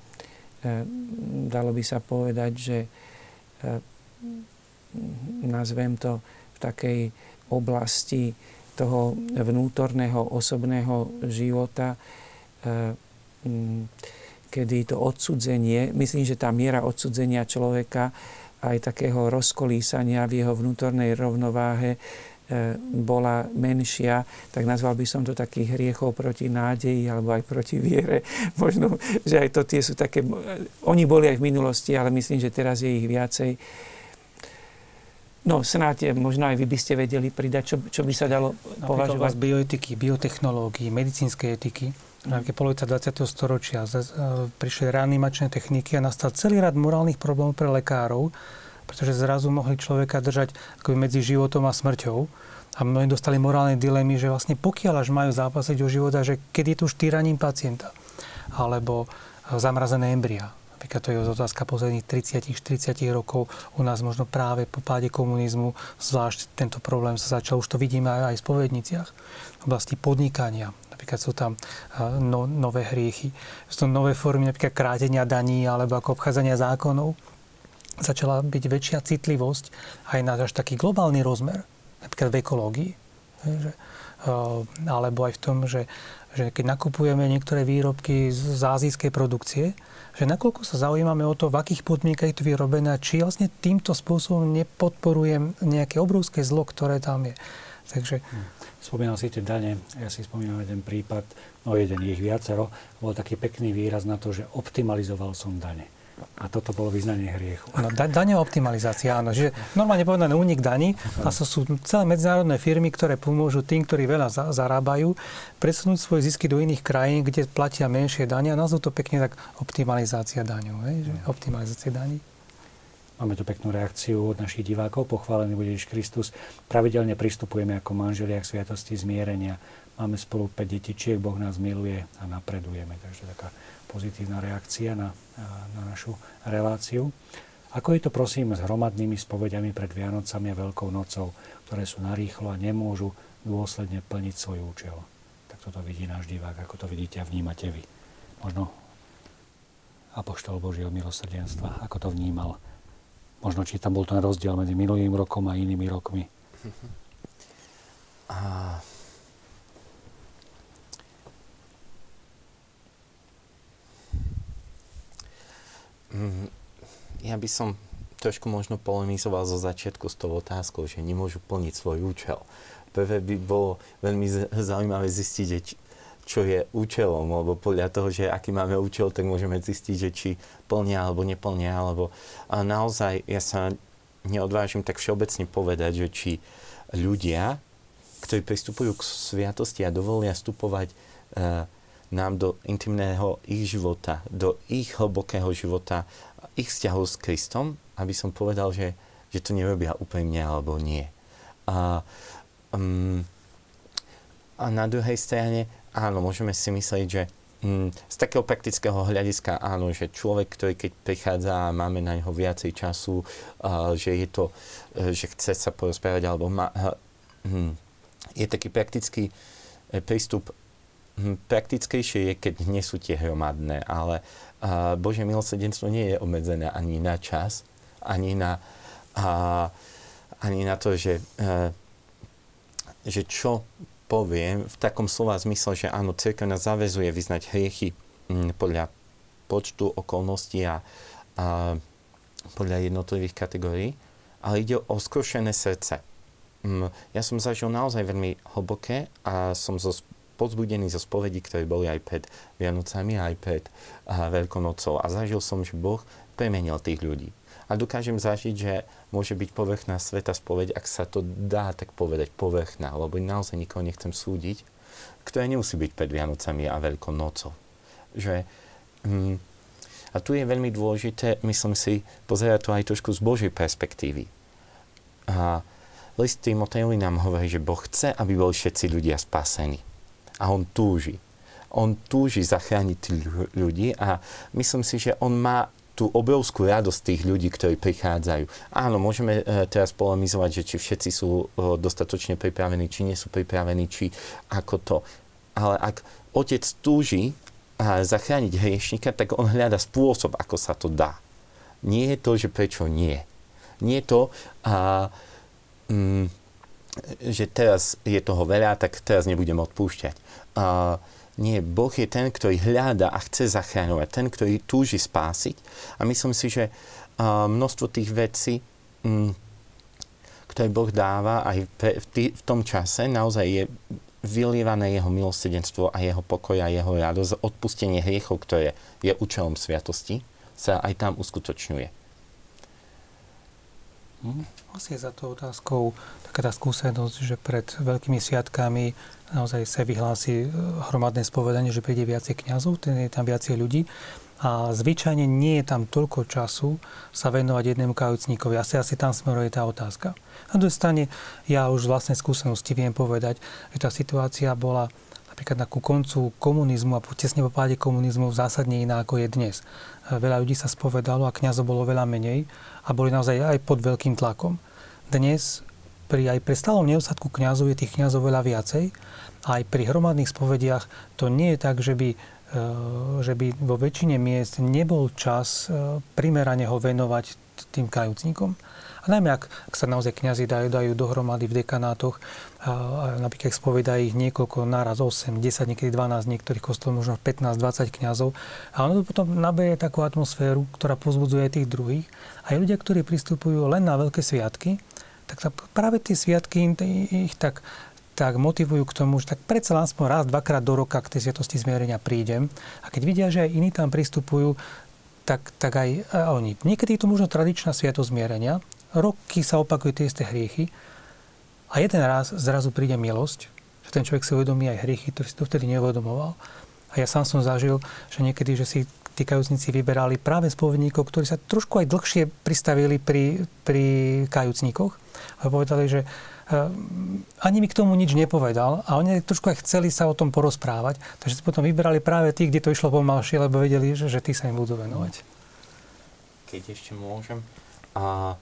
dalo by sa povedať, že nazvem to v takej oblasti toho vnútorného osobného života, eh, kedy to odsudzenie, myslím, že tá miera odsudzenia človeka aj takého rozkolísania v jeho vnútornej rovnováhe eh, bola menšia, tak nazval by som to takých hriechov proti nádeji alebo aj proti viere. Možno, že aj to tie sú také... Oni boli aj v minulosti, ale myslím, že teraz je ich viacej No snáď možno aj vy by ste vedeli pridať, čo, čo by sa dalo Napríklad považovať. z bioetiky, biotechnológií, medicínskej etiky. Mm. polovica 20. storočia e, prišli reanimačné techniky a nastal celý rad morálnych problémov pre lekárov, pretože zrazu mohli človeka držať akoby medzi životom a smrťou. A mnohí dostali morálne dilemy, že vlastne pokiaľ až majú zápasiť o života, že keď je tu už týraním pacienta, alebo zamrazené embria, Napríklad to je otázka posledných 30-40 rokov. U nás možno práve po páde komunizmu, zvlášť tento problém sa začal, už to vidíme aj, v spovedniciach, v oblasti podnikania. Napríklad sú tam no, nové hriechy, sú to nové formy napríklad krátenia daní alebo ako obchádzania zákonov. Začala byť väčšia citlivosť aj na až taký globálny rozmer, napríklad v ekológii. Že, alebo aj v tom, že, že keď nakupujeme niektoré výrobky z azijskej produkcie, že nakoľko sa zaujímame o to, v akých podmienkach je to vyrobené, či vlastne týmto spôsobom nepodporujem nejaké obrovské zlo, ktoré tam je. Takže... Hm. Spomínal si tie dane, ja si spomínam jeden prípad, no jeden ich viacero, bol taký pekný výraz na to, že optimalizoval som dane. A toto bolo vyznanie hriechu. No, da, daňová optimalizácia, áno. Že normálne povedané únik daní, a to sú celé medzinárodné firmy, ktoré pomôžu tým, ktorí veľa za, zarábajú, presunúť svoje zisky do iných krajín, kde platia menšie dane a nazvú to pekne tak optimalizácia daňov. Hej? Že optimalizácia daní. Máme tu peknú reakciu od našich divákov. Pochválený bude Ježiš Kristus. Pravidelne pristupujeme ako manželia k sviatosti zmierenia. Máme spolu 5 detičiek, Boh nás miluje a napredujeme. Takže taká pozitívna reakcia na, na našu reláciu. Ako je to prosím s hromadnými spovediami pred Vianocami a Veľkou nocou, ktoré sú narýchlo a nemôžu dôsledne plniť svoj účel? Tak takto to vidí náš divák, ako to vidíte a vnímate vy. Možno Apoštol Božieho milosrdenstva, ako to vnímal. Možno, či tam bol ten rozdiel medzi minulým rokom a inými rokmi. A... ja by som trošku možno polemizoval zo začiatku s tou otázkou, že nemôžu plniť svoj účel. Prvé by bolo veľmi zaujímavé zistiť, čo je účelom, lebo podľa toho, že aký máme účel, tak môžeme zistiť, že či plnia alebo neplnia, alebo a naozaj ja sa neodvážim tak všeobecne povedať, že či ľudia, ktorí pristupujú k sviatosti a dovolia vstupovať e, nám do intimného ich života, do ich hlbokého života, ich vzťahu s Kristom, aby som povedal, že, že to nerobia úprimne alebo nie. A, um, a na druhej strane, áno, môžeme si myslieť, že um, z takého praktického hľadiska áno, že človek, ktorý keď prichádza a máme na neho viacej času, uh, že je to, uh, že chce sa porozprávať, alebo má, uh, um, je taký praktický uh, prístup praktickejšie je, keď nie sú tie hromadné, ale uh, Božie milosrdenstvo nie je obmedzené ani na čas, ani na, uh, ani na to, že, uh, že čo poviem v takom slova zmysle, že áno, cirkev nás zavezuje vyznať hriechy um, podľa počtu okolností a, a podľa jednotlivých kategórií, ale ide o skrušené srdce. Um, ja som zažil naozaj veľmi hlboké a som zo pozbudený zo spovedí, ktoré boli aj pred Vianocami, aj pred a, Veľkonocou. A zažil som, že Boh premenil tých ľudí. A dokážem zažiť, že môže byť povrchná sveta spoveď, ak sa to dá tak povedať, povrchná, lebo naozaj nikoho nechcem súdiť, ktoré nemusí byť pred Vianocami a Veľkonocou. Že, mm, a tu je veľmi dôležité, myslím si, pozerať to aj trošku z Božej perspektívy. A list Timotejovi nám hovorí, že Boh chce, aby boli všetci ľudia spasení a on túži. On túži zachrániť ľudí a myslím si, že on má tú obrovskú radosť tých ľudí, ktorí prichádzajú. Áno, môžeme e, teraz polemizovať, že či všetci sú e, dostatočne pripravení, či nie sú pripravení, či ako to. Ale ak otec túži zachrániť hriešnika, tak on hľada spôsob, ako sa to dá. Nie je to, že prečo nie. Nie je to, a, mm, že teraz je toho veľa, tak teraz nebudem odpúšťať. A nie, Boh je ten, ktorý hľada a chce zachráňovať, ten, ktorý túži spásiť. A myslím si, že množstvo tých vecí, mm, ktoré Boh dáva aj v, tý, v tom čase, naozaj je vylievané jeho milosrdenstvo a jeho pokoj a jeho radosť, odpustenie hriechov, ktoré je účelom sviatosti, sa aj tam uskutočňuje. Hm? Asi je za to otázkou taká tá skúsenosť, že pred veľkými sviatkami naozaj sa vyhlási e, hromadné spovedanie, že príde viacej kňazov, ten je tam viacej ľudí a zvyčajne nie je tam toľko času sa venovať jednému kajúcníkovi. Asi, asi tam smeruje tá otázka. Na druhej strane, ja už z vlastnej skúsenosti viem povedať, že tá situácia bola napríklad na ku koncu komunizmu a tesne po páde komunizmu zásadne iná ako je dnes. Veľa ľudí sa spovedalo a kňazov bolo veľa menej a boli naozaj aj pod veľkým tlakom. Dnes pri, aj pri stálom nedostatku kňazov je tých kňazov veľa viacej. A aj pri hromadných spovediach to nie je tak, že by, e, že by vo väčšine miest nebol čas e, primerane ho venovať tým kajúcnikom. A najmä, ak, ak sa naozaj kňazi dajú, dajú dohromady v dekanátoch, a, a napríklad spovedá ich niekoľko, naraz 8, 10, niekedy 12, niektorých kostolov možno 15, 20 kňazov. A ono to potom nabeje takú atmosféru, ktorá pozbudzuje aj tých druhých. Aj ľudia, ktorí pristupujú len na veľké sviatky, tak práve tie sviatky ich tak, tak motivujú k tomu, že tak predsa aspoň raz, dvakrát do roka k tej sviatosti zmierenia prídem. A keď vidia, že aj iní tam pristupujú, tak, tak aj oni. Niekedy je to možno tradičná sviatosť zmierenia. Roky sa opakujú tie isté hriechy. A jeden raz zrazu príde milosť, že ten človek si uvedomí aj hriechy, ktoré si to vtedy neuvedomoval. A ja sám som zažil, že niekedy, že si tí kajúcnici vyberali práve spovedníkov, ktorí sa trošku aj dlhšie pristavili pri, pri kajúcníkoch a povedali, že uh, ani mi k tomu nič nepovedal a oni trošku aj chceli sa o tom porozprávať, takže si potom vyberali práve tých, kde to išlo pomalšie, lebo vedeli, že, že tí sa im budú venovať. Keď ešte môžem. A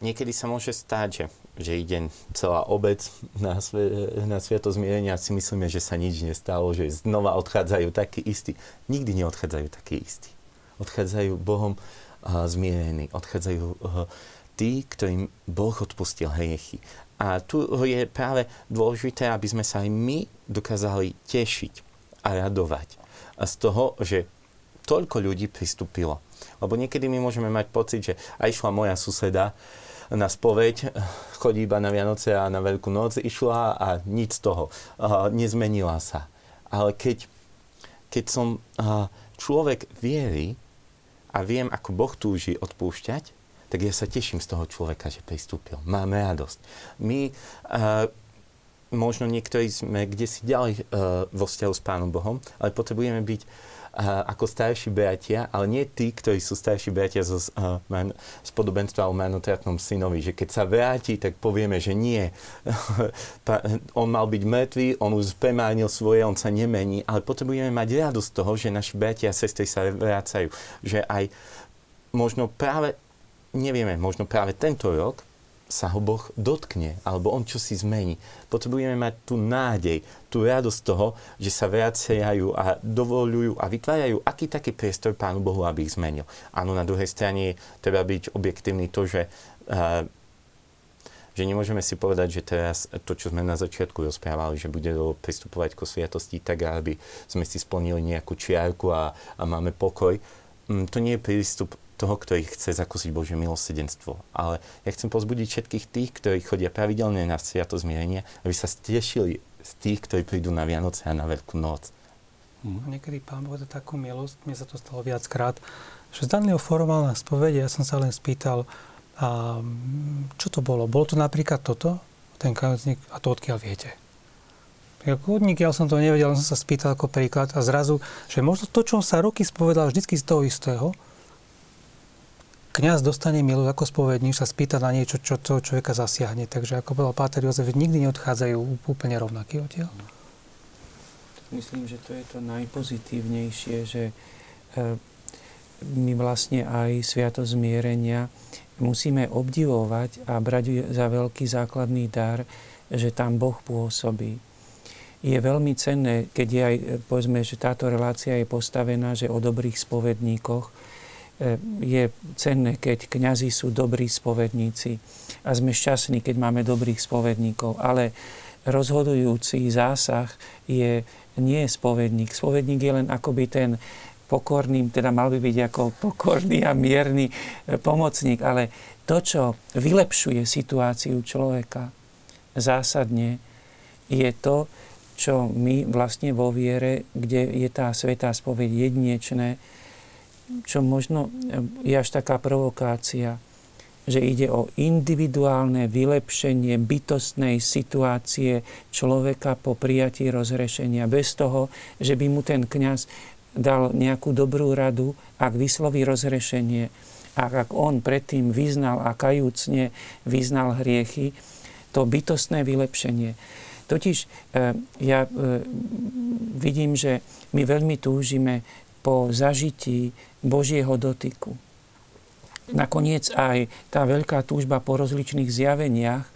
niekedy sa môže stať, že, že ide celá obec na, sve, na sviato zmierenia a si myslíme, že sa nič nestalo, že znova odchádzajú takí istí. Nikdy neodchádzajú takí istí. Odchádzajú Bohom uh, zmierení. Odchádzajú uh, tí, ktorým Boh odpustil hriechy. A tu je práve dôležité, aby sme sa aj my dokázali tešiť a radovať z toho, že toľko ľudí pristúpilo. Lebo niekedy my môžeme mať pocit, že aj išla moja suseda na spoveď, chodí iba na Vianoce a na Veľkú noc, išla a nič z toho. Nezmenila sa. Ale keď, keď som človek viery a viem, ako Boh túži odpúšťať, tak ja sa teším z toho človeka, že pristúpil. Máme radosť. My možno niektorí sme kde si ďalej uh, vo vzťahu s Pánom Bohom, ale potrebujeme byť uh, ako starší bratia, ale nie tí, ktorí sú starší bratia zo, uh, man, z podobenstva o manotratnom synovi, že keď sa vráti, tak povieme, že nie. on mal byť mŕtvý, on už premárnil svoje, on sa nemení, ale potrebujeme mať radosť z toho, že naši bratia a sestry sa vrácajú. Že aj možno práve, nevieme, možno práve tento rok sa ho Boh dotkne, alebo on čo si zmení. Potrebujeme mať tú nádej, tú radosť toho, že sa vracajú a dovolujú a vytvárajú aký taký priestor Pánu Bohu, aby ich zmenil. Áno, na druhej strane treba byť objektívny to, že že nemôžeme si povedať, že teraz to, čo sme na začiatku rozprávali, že bude pristupovať ko sviatosti tak, aby sme si splnili nejakú čiarku a, a máme pokoj. Mm, to nie je prístup toho, ktorý chce zakúsiť Božie milosedenstvo. Ale ja chcem pozbudiť všetkých tých, ktorí chodia pravidelne na Sviato zmierenia, aby sa stešili z tých, ktorí prídu na Vianoce a na Veľkú noc. Mm. Niekedy Pán Boh takú milosť, mne sa to stalo viackrát, že zdanlivo formálna spovede, ja som sa len spýtal, a čo to bolo? Bolo to napríklad toto? Ten kajúcnik, a to odkiaľ viete? Ako odnik, ja som to nevedel, som sa spýtal ako príklad a zrazu, že možno to, čo sa roky spovedal vždycky z toho istého, kňaz dostane milu ako spovedník, sa spýta na niečo, čo toho človeka zasiahne. Takže ako povedal Páter Jozef, nikdy neodchádzajú úplne rovnakí odtiaľ. Myslím, že to je to najpozitívnejšie, že e, my vlastne aj sviato zmierenia musíme obdivovať a brať za veľký základný dar, že tam Boh pôsobí. Je veľmi cenné, keď je aj, povedzme, že táto relácia je postavená, že o dobrých spovedníkoch, E, je cenné, keď kňazi sú dobrí spovedníci a sme šťastní, keď máme dobrých spovedníkov, ale rozhodujúci zásah je nie spovedník. Spovedník je len akoby ten pokorný, teda mal by byť ako pokorný a mierny e, pomocník, ale to, čo vylepšuje situáciu človeka zásadne, je to, čo my vlastne vo viere, kde je tá svetá spoveď jedinečné, čo možno je až taká provokácia, že ide o individuálne vylepšenie bytostnej situácie človeka po prijatí rozrešenia, bez toho, že by mu ten kňaz dal nejakú dobrú radu, ak vysloví rozrešenie, a ak on predtým vyznal a kajúcne vyznal hriechy, to bytostné vylepšenie. Totiž e, ja e, vidím, že my veľmi túžime po zažití Božieho dotyku. Nakoniec aj tá veľká túžba po rozličných zjaveniach, e,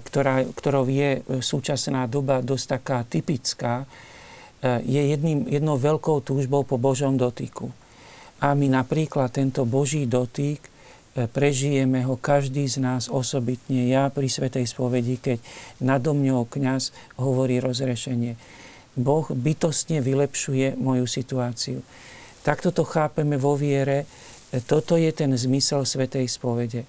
ktorá, ktorou je súčasná doba dosť taká typická, e, je jedným, jednou veľkou túžbou po Božom dotyku. A my napríklad tento Boží dotyk e, prežijeme ho každý z nás osobitne. Ja pri Svetej spovedi, keď nado mňou kňaz hovorí rozrešenie. Boh bytostne vylepšuje moju situáciu. Takto to chápeme vo viere. Toto je ten zmysel Svetej spovede.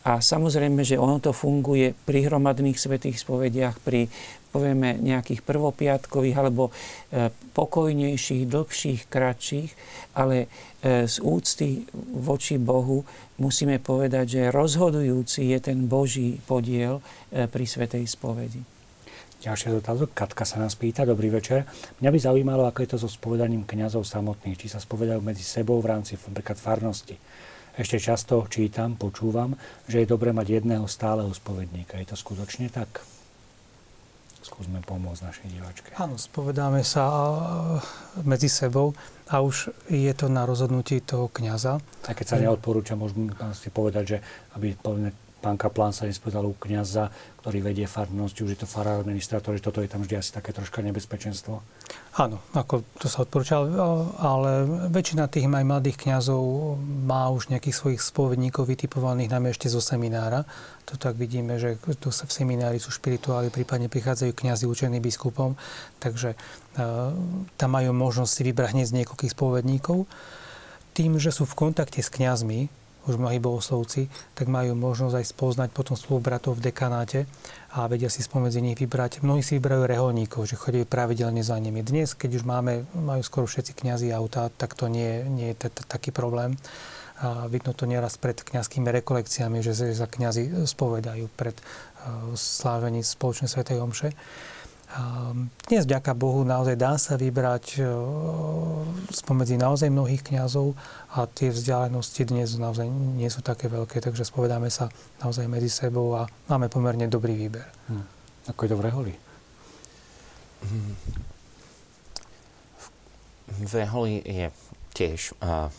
A samozrejme, že ono to funguje pri hromadných svetých spovediach, pri povieme nejakých prvopiatkových alebo e, pokojnejších, dlhších, kratších, ale e, z úcty voči Bohu musíme povedať, že rozhodujúci je ten Boží podiel e, pri svetej spovedi. Ďalšia otázka. Katka sa nás pýta. Dobrý večer. Mňa by zaujímalo, ako je to so spovedaním kňazov samotných. Či sa spovedajú medzi sebou v rámci napríklad farnosti. Ešte často čítam, počúvam, že je dobré mať jedného stáleho spovedníka. Je to skutočne tak? Skúsme pomôcť našej diváčke. Áno, spovedáme sa medzi sebou a už je to na rozhodnutí toho kňaza. A keď sa neodporúča, môžeme si povedať, že aby pán Kaplán sa nespovedal u kniaza, ktorý vedie farnosť, už je to farár administrátor, že toto je tam vždy asi také troška nebezpečenstvo. Áno, ako to sa odporúča, ale väčšina tých aj mladých kňazov má už nejakých svojich spovedníkov vytipovaných najmä ešte zo seminára. To tak vidíme, že tu sa v seminári sú špirituáli, prípadne prichádzajú kňazi učení biskupom, takže uh, tam majú možnosť si vybrať hneď z niekoľkých spovedníkov. Tým, že sú v kontakte s kňazmi, už mnohí bohoslovci, tak majú možnosť aj spoznať potom spolubratov v dekanáte a vedia si spomedzi nich vybrať. Mnohí si vyberajú reholníkov, že chodí pravidelne za nimi. Dnes, keď už máme, majú skoro všetci kňazi auta, tak to nie, nie je taký problém. A vidno to nieraz pred kňazskými rekolekciami, že sa kňazi spovedajú pred slávením spoločnej svetej omše. Dnes, vďaka Bohu, naozaj dá sa vybrať e, spomedzi naozaj mnohých kňazov a tie vzdialenosti dnes naozaj nie sú také veľké, takže spovedáme sa naozaj medzi sebou a máme pomerne dobrý výber. Hm. Ako je to v Reholi? V Reholi je tiež uh,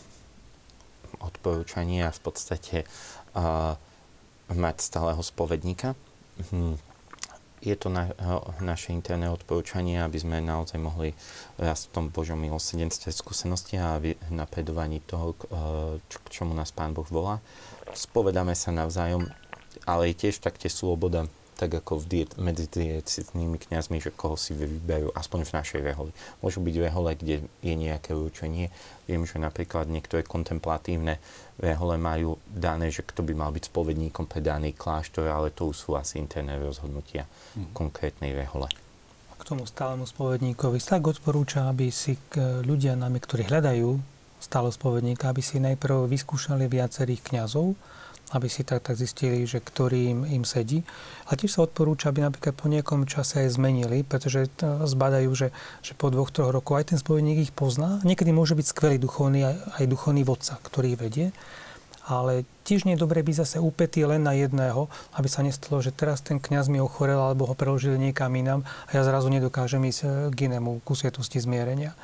odporúčanie a v podstate uh, mať stáleho spovedníka. Hm je to na, naše interné odporúčanie, aby sme naozaj mohli rásť v tom Božom milosrdenstve skúsenosti a napredovaní toho, čo, k čomu nás Pán Boh volá. Spovedáme sa navzájom, ale je tiež tak tie sloboda tak ako v diet, medzi diecitnými kniazmi, že koho si vyberú, aspoň v našej reholi. Môžu byť rehole, kde je nejaké určenie. Viem, že napríklad niektoré kontemplatívne rehole majú dané, že kto by mal byť spovedníkom pre daný kláštor, ale to už sú asi interné rozhodnutia mm. konkrétnej rehole. K tomu stálemu spovedníkovi tak odporúča, aby si ľudia, nami, ktorí hľadajú stále spovedníka, aby si najprv vyskúšali viacerých kňazov, aby si tak, tak zistili, že ktorý im, im sedí. A tiež sa odporúča, aby napríklad po nejakom čase aj zmenili, pretože zbadajú, že, že po dvoch, troch rokoch aj ten spovedník ich pozná. Niekedy môže byť skvelý duchovný, aj, aj duchovný vodca, ktorý vedie. Ale tiež nie je dobré byť zase úpetý len na jedného, aby sa nestalo, že teraz ten kňaz mi ochorel alebo ho preložili niekam inám a ja zrazu nedokážem ísť eh, k inému ku sviatosti zmierenia.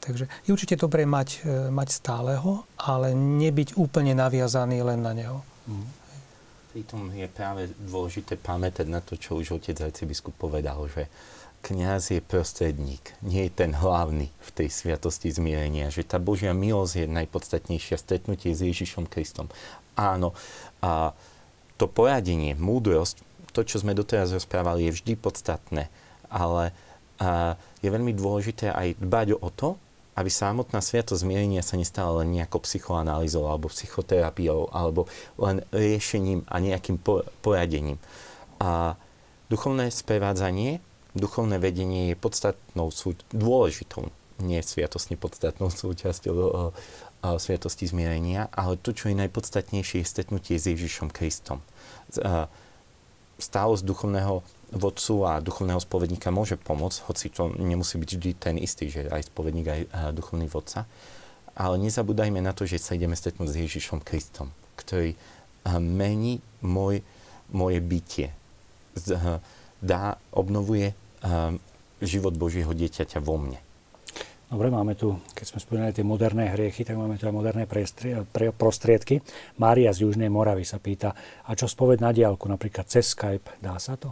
Takže je určite dobré mať, eh, mať stáleho, ale nebyť úplne naviazaný len na neho. Mm. Pritom je práve dôležité pamätať na to, čo už otec arcibiskup povedal, že kňaz je prostredník, nie je ten hlavný v tej sviatosti zmierenia, že tá Božia milosť je najpodstatnejšia stretnutie s Ježišom Kristom. Áno, a to poradenie, múdrosť, to, čo sme doteraz rozprávali, je vždy podstatné, ale je veľmi dôležité aj dbať o to, aby samotná sviatosť zmierenia sa nestala len nejakou psychoanalýzou alebo psychoterapiou alebo len riešením a nejakým poradením. A duchovné sprevádzanie, duchovné vedenie je podstatnou, dôležitou, nie sviatostne podstatnou súčasťou o, o, sviatosti zmierenia, ale to, čo je najpodstatnejšie, je stretnutie s Ježišom Kristom. Stálosť duchovného vodcu a duchovného spovedníka môže pomôcť, hoci to nemusí byť vždy ten istý, že aj spovedník, aj duchovný vodca. Ale nezabúdajme na to, že sa ideme stretnúť s Ježišom Kristom, ktorý mení môj, moje bytie. Dá, obnovuje život Božieho dieťaťa vo mne. Dobre, máme tu, keď sme spomínali tie moderné hriechy, tak máme tu aj moderné prostriedky. Mária z Južnej Moravy sa pýta, a čo spoved na diálku, napríklad cez Skype, dá sa to?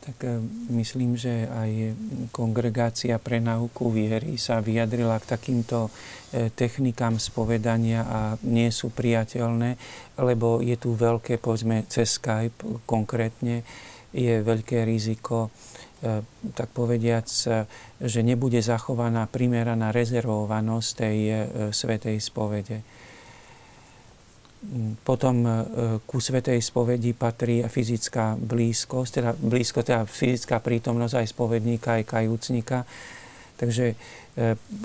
Tak e, myslím, že aj kongregácia pre náuku viery sa vyjadrila k takýmto e, technikám spovedania a nie sú priateľné, lebo je tu veľké, povedzme, cez Skype konkrétne, je veľké riziko, e, tak povediac, že nebude zachovaná primeraná rezervovanosť tej svetej spovede potom e, ku svetej spovedi patrí fyzická blízkosť, teda blízko, teda fyzická prítomnosť aj spovedníka, aj kajúcnika. Takže e,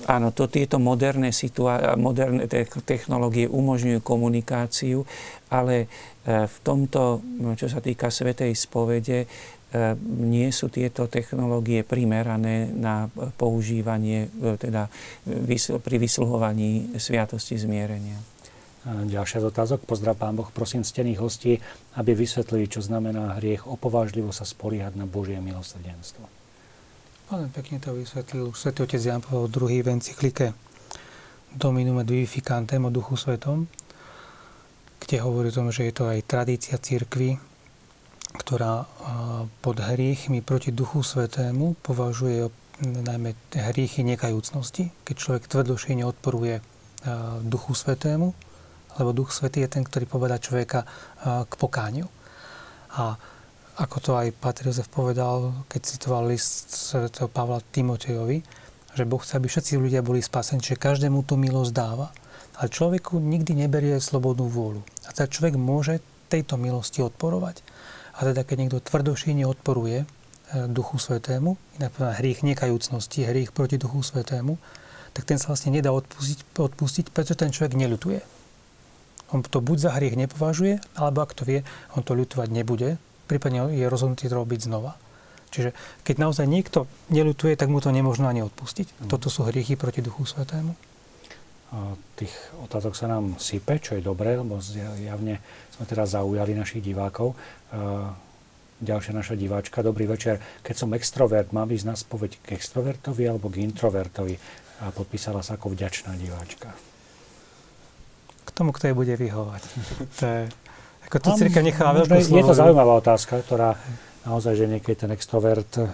áno, to, tieto moderné, situá- moderné technológie umožňujú komunikáciu, ale e, v tomto, čo sa týka svetej spovede, nie sú tieto technológie primerané na používanie teda pri vysluhovaní sviatosti zmierenia. Ďalšia z otázok. Pozdrav pán Boh, prosím ctených hostí, aby vysvetlili, čo znamená hriech opovážlivo sa spoliehať na Božie milosrdenstvo. Veľmi pekne to vysvetlil už svätý otec Jan Pavel II v encyklike Dominum et vivificantem o Duchu Svetom, kde hovorí o tom, že je to aj tradícia církvy, ktorá pod hriechmi proti Duchu Svetému považuje najmä hriechy nekajúcnosti, keď človek tvrdošie neodporuje Duchu Svetému, lebo Duch Svetý je ten, ktorý poveda človeka k pokániu. A ako to aj Pater Jozef povedal, keď citoval list Sv. Pavla Timotejovi, že Boh chce, aby všetci ľudia boli spasení, že každému tú milosť dáva. Ale človeku nikdy neberie slobodnú vôľu. A teda človek môže tejto milosti odporovať. A teda keď niekto tvrdošine odporuje e, Duchu Svetému, inak povedané hriech nekajúcnosti, hriech proti Duchu Svetému, tak ten sa vlastne nedá odpustiť, odpustiť pretože ten človek neľutuje. On to buď za hriech nepovažuje, alebo ak to vie, on to ľutovať nebude, prípadne je rozhodnutý to robiť znova. Čiže keď naozaj niekto neľutuje, tak mu to nemôžno ani odpustiť. Mm. Toto sú hriechy proti Duchu Svetému. Tých otázok sa nám sype, čo je dobré, lebo javne sme teraz zaujali našich divákov. Ďalšia naša diváčka, dobrý večer. Keď som extrovert, mám ísť na spoveď k extrovertovi alebo k introvertovi? A podpísala sa ako vďačná diváčka. K tomu, kto je bude vyhovať. To je, ako to církev necháva veľkú Je to zaujímavá otázka, ktorá naozaj, že niekedy ten extrovert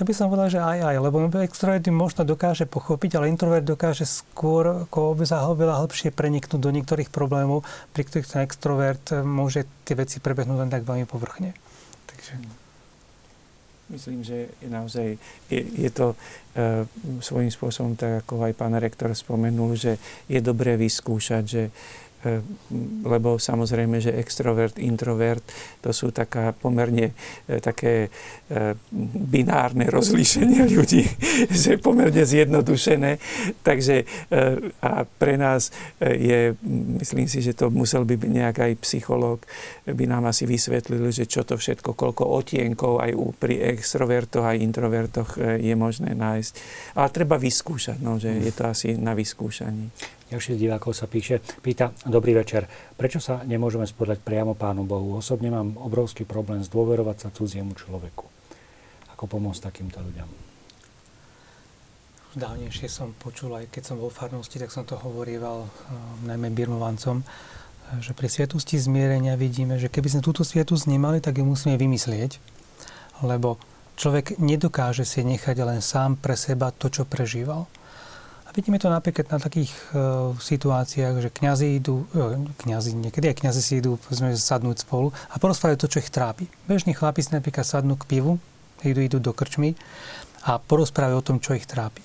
ja by som povedal, že aj aj, lebo extrovert možno dokáže pochopiť, ale introvert dokáže skôr ako oveľa hĺbšie preniknúť do niektorých problémov, pri ktorých ten extrovert môže tie veci prebehnúť len tak veľmi povrchne. Takže... Myslím, že je naozaj je, je to e, svojím spôsobom, tak ako aj pán rektor spomenul, že je dobré vyskúšať, že lebo samozrejme, že extrovert, introvert, to sú taká pomerne e, také e, binárne rozlíšenia ľudí, že pomerne zjednodušené. Takže a pre nás je, myslím si, že to musel by byť nejak aj psychológ, by nám asi vysvetlil, že čo to všetko, koľko otienkov aj pri extrovertoch aj introvertoch je možné nájsť. Ale treba vyskúšať, no, že je to asi na vyskúšaní. Ďalší z divákov sa píše, pýta, dobrý večer, prečo sa nemôžeme spodať priamo Pánu Bohu? Osobne mám obrovský problém zdôverovať sa cudziemu človeku. Ako pomôcť takýmto ľuďom? Dávnejšie som počul, aj keď som vo farnosti, tak som to hovorieval uh, najmä birmovancom, že pri sviatosti zmierenia vidíme, že keby sme túto sviatosť nemali, tak ju musíme vymyslieť, lebo človek nedokáže si nechať len sám pre seba to, čo prežíval a vidíme to napríklad na takých uh, situáciách, že kňazi idú, uh, kňazi, niekedy aj kňazi si idú povedzme, sadnúť spolu a porozprávajú to, čo ich trápi. Bežní chlapi si napríklad sadnú k pivu, idú, idú do krčmy a porozprávajú o tom, čo ich trápi.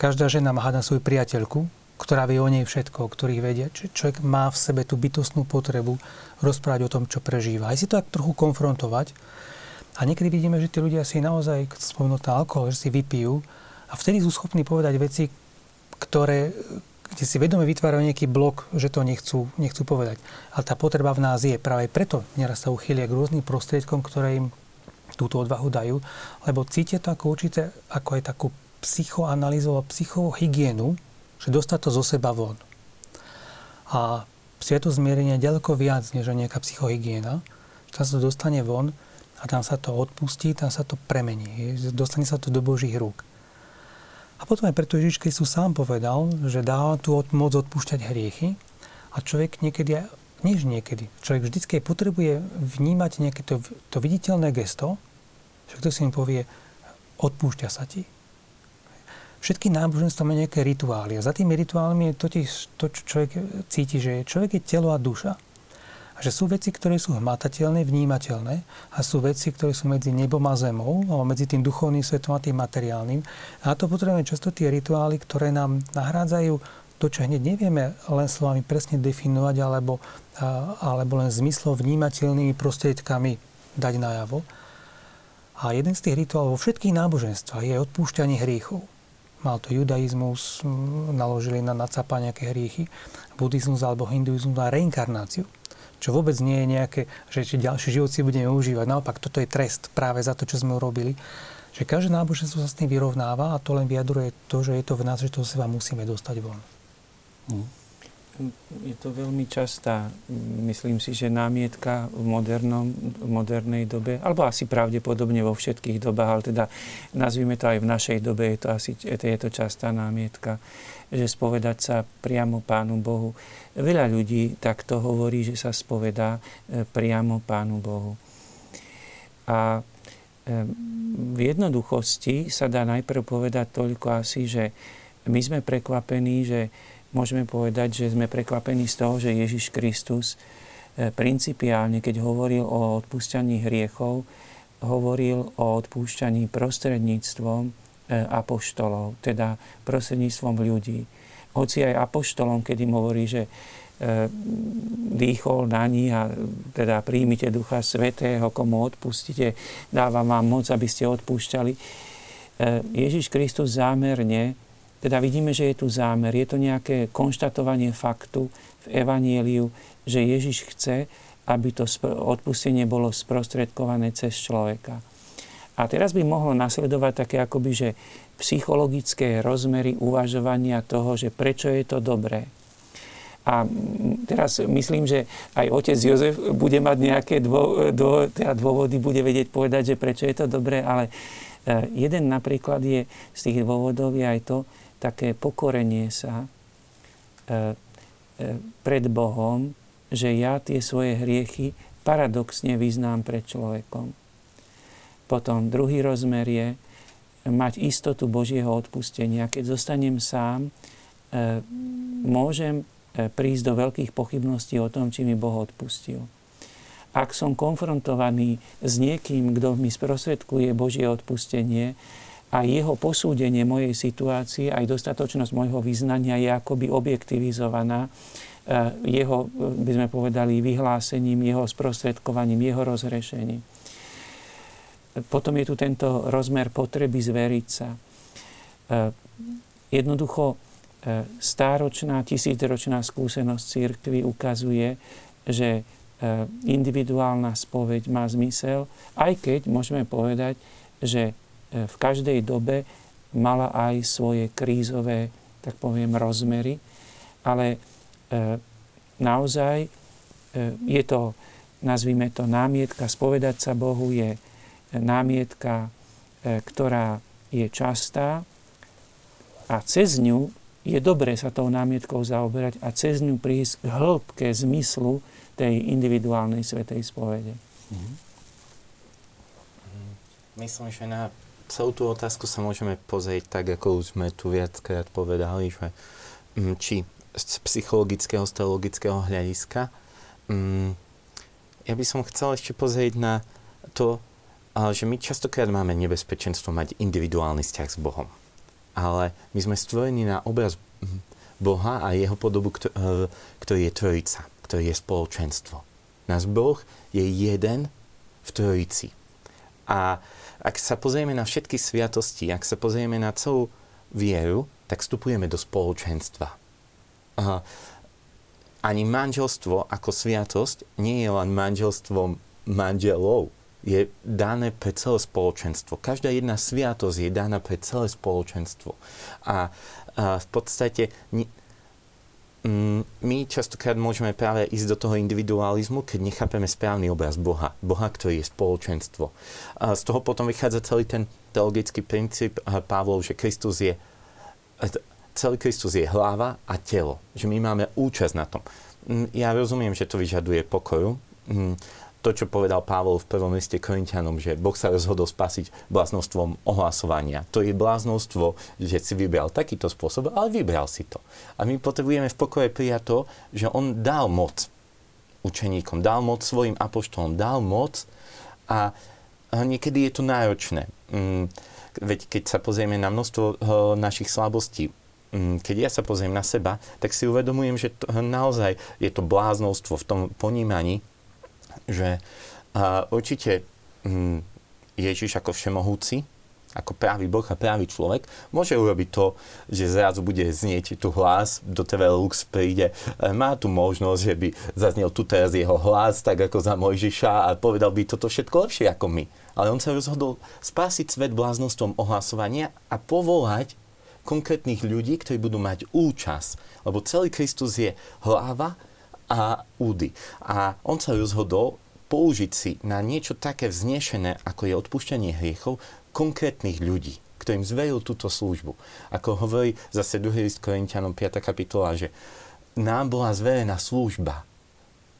Každá žena má na svoju priateľku, ktorá vie o nej všetko, o ktorých vedia. Čiže človek má v sebe tú bytostnú potrebu rozprávať o tom, čo prežíva. Aj si to tak trochu konfrontovať. A niekedy vidíme, že tí ľudia si naozaj, keď spomenul alkohol, že si vypijú a vtedy sú schopní povedať veci, ktoré, kde si vedome vytvárajú nejaký blok, že to nechcú, nechcú povedať. Ale tá potreba v nás je. Práve preto neraz sa uchylia k rôznym prostriedkom, ktoré im túto odvahu dajú, lebo cítia to ako určite, ako aj takú psychoanalýzu a psychohygienu, že dostať to zo seba von. A sviato zmierenia ďaleko viac, než nejaká psychohygiena. Tam sa to dostane von a tam sa to odpustí, tam sa to premení. Dostane sa to do Božích rúk. A potom aj preto Ježiš Kristus sám povedal, že dá tú moc odpúšťať hriechy a človek niekedy, než niekedy, človek vždycky potrebuje vnímať nejaké to, to viditeľné gesto, že kto si im povie, odpúšťa sa ti. Všetky náboženstva majú nejaké rituály a za tými rituálmi je totiž to, čo človek cíti, že človek je telo a duša že sú veci, ktoré sú hmatateľné, vnímateľné a sú veci, ktoré sú medzi nebom a zemou, alebo medzi tým duchovným svetom a tým materiálnym. A na to potrebujeme často tie rituály, ktoré nám nahrádzajú to, čo hneď nevieme len slovami presne definovať, alebo, alebo len zmyslov vnímateľnými prostriedkami dať najavo. A jeden z tých rituálov vo všetkých náboženstvách je odpúšťanie hriechov. Mal to judaizmus, naložili na nacapanie nejaké hriechy, buddhizmus alebo hinduizmus na reinkarnáciu čo vôbec nie je nejaké, že či ďalší život si budeme užívať. Naopak, toto je trest práve za to, čo sme urobili. Že každé náboženstvo sa s tým vyrovnáva a to len vyjadruje to, že je to v nás, že to seba musíme dostať von. Mm. Je to veľmi častá, myslím si, že námietka v, modernom, v modernej dobe, alebo asi pravdepodobne vo všetkých dobách, ale teda nazvime to aj v našej dobe, je to asi je to častá námietka, že spovedať sa priamo Pánu Bohu. Veľa ľudí takto hovorí, že sa spovedá e, priamo Pánu Bohu. A e, v jednoduchosti sa dá najprv povedať toľko asi, že my sme prekvapení, že môžeme povedať, že sme prekvapení z toho, že Ježiš Kristus e, principiálne, keď hovoril o odpúšťaní hriechov, hovoril o odpúšťaní prostredníctvom e, apoštolov, teda prostredníctvom ľudí. Hoci aj apoštolom, keď im hovorí, že e, dýchol na ní a teda príjmite Ducha Svetého, komu odpustíte, dáva vám moc, aby ste odpúšťali. Ježiš Kristus zámerne teda vidíme, že je tu zámer, je to nejaké konštatovanie faktu v Evanieliu, že Ježiš chce, aby to odpustenie bolo sprostredkované cez človeka. A teraz by mohlo nasledovať také akoby, že psychologické rozmery uvažovania toho, že prečo je to dobré. A teraz myslím, že aj otec Jozef bude mať nejaké dô, dô, teda dôvody, bude vedieť povedať, že prečo je to dobré, ale e, jeden napríklad je z tých dôvodov je aj to, také pokorenie sa e, e, pred Bohom, že ja tie svoje hriechy paradoxne vyznám pred človekom. Potom druhý rozmer je mať istotu Božieho odpustenia. Keď zostanem sám, e, môžem prísť do veľkých pochybností o tom, či mi Boh odpustil. Ak som konfrontovaný s niekým, kto mi sprostredkuje Božie odpustenie, a jeho posúdenie mojej situácie, aj dostatočnosť môjho vyznania je akoby objektivizovaná e, jeho, by sme povedali, vyhlásením, jeho sprostredkovaním, jeho rozhrešením. Potom je tu tento rozmer potreby zveriť sa. E, jednoducho e, stáročná, tisícročná skúsenosť církvy ukazuje, že individuálna spoveď má zmysel, aj keď môžeme povedať, že v každej dobe mala aj svoje krízové, tak poviem, rozmery, ale e, naozaj e, je to, nazvime to námietka, spovedať sa Bohu je námietka, e, ktorá je častá a cez ňu je dobré sa tou námietkou zaoberať a cez ňu prísť k hĺbke zmyslu tej individuálnej svetej spovede. Mm-hmm. Myslím, že na celú tú otázku sa môžeme pozrieť tak, ako už sme tu viackrát povedali, že mm, či z psychologického, z teologického hľadiska. Mm, ja by som chcel ešte pozrieť na to, že my častokrát máme nebezpečenstvo mať individuálny vzťah s Bohom. Ale my sme stvorení na obraz Boha a jeho podobu, e, ktorý je trojica, ktorý je spoločenstvo. Náš Boh je jeden v trojici. A ak sa pozrieme na všetky sviatosti, ak sa pozrieme na celú vieru, tak vstupujeme do spoločenstva. A ani manželstvo ako sviatosť nie je len manželstvom manželov. Je dané pre celé spoločenstvo. Každá jedna sviatosť je daná pre celé spoločenstvo. A, a v podstate my častokrát môžeme práve ísť do toho individualizmu, keď nechápeme správny obraz Boha. Boha, ktorý je spoločenstvo. A z toho potom vychádza celý ten teologický princíp Pavlov, že Kristus je celý Kristus je hlava a telo. Že my máme účasť na tom. Mm, ja rozumiem, že to vyžaduje pokoru. To, čo povedal Pavol v prvom liste Korintianom, že Boh sa rozhodol spasiť bláznostvom ohlasovania. To je bláznostvo, že si vybral takýto spôsob, ale vybral si to. A my potrebujeme v pokoje prijať to, že On dal moc učeníkom, dal moc svojim apoštolom, dal moc a niekedy je to náročné. Mm, veď keď sa pozrieme na množstvo eh, našich slabostí, mm, keď ja sa pozriem na seba, tak si uvedomujem, že to, naozaj je to bláznostvo v tom ponímaní, že uh, určite um, Ježiš ako všemohúci, ako právý Boh a právý človek, môže urobiť to, že zrazu bude znieť tu hlas, do TV Lux príde, e, má tu možnosť, že by zaznel tu teraz jeho hlas, tak ako za Mojžiša a povedal by toto všetko lepšie ako my. Ale on sa rozhodol spásiť svet bláznostvom ohlasovania a povolať konkrétnych ľudí, ktorí budú mať účasť. Lebo celý Kristus je hlava a údy. A on sa rozhodol použiť si na niečo také vznešené, ako je odpúšťanie hriechov, konkrétnych ľudí, ktorým zveril túto službu. Ako hovorí zase 2. list Korintianom 5. kapitola, že nám bola zverená služba.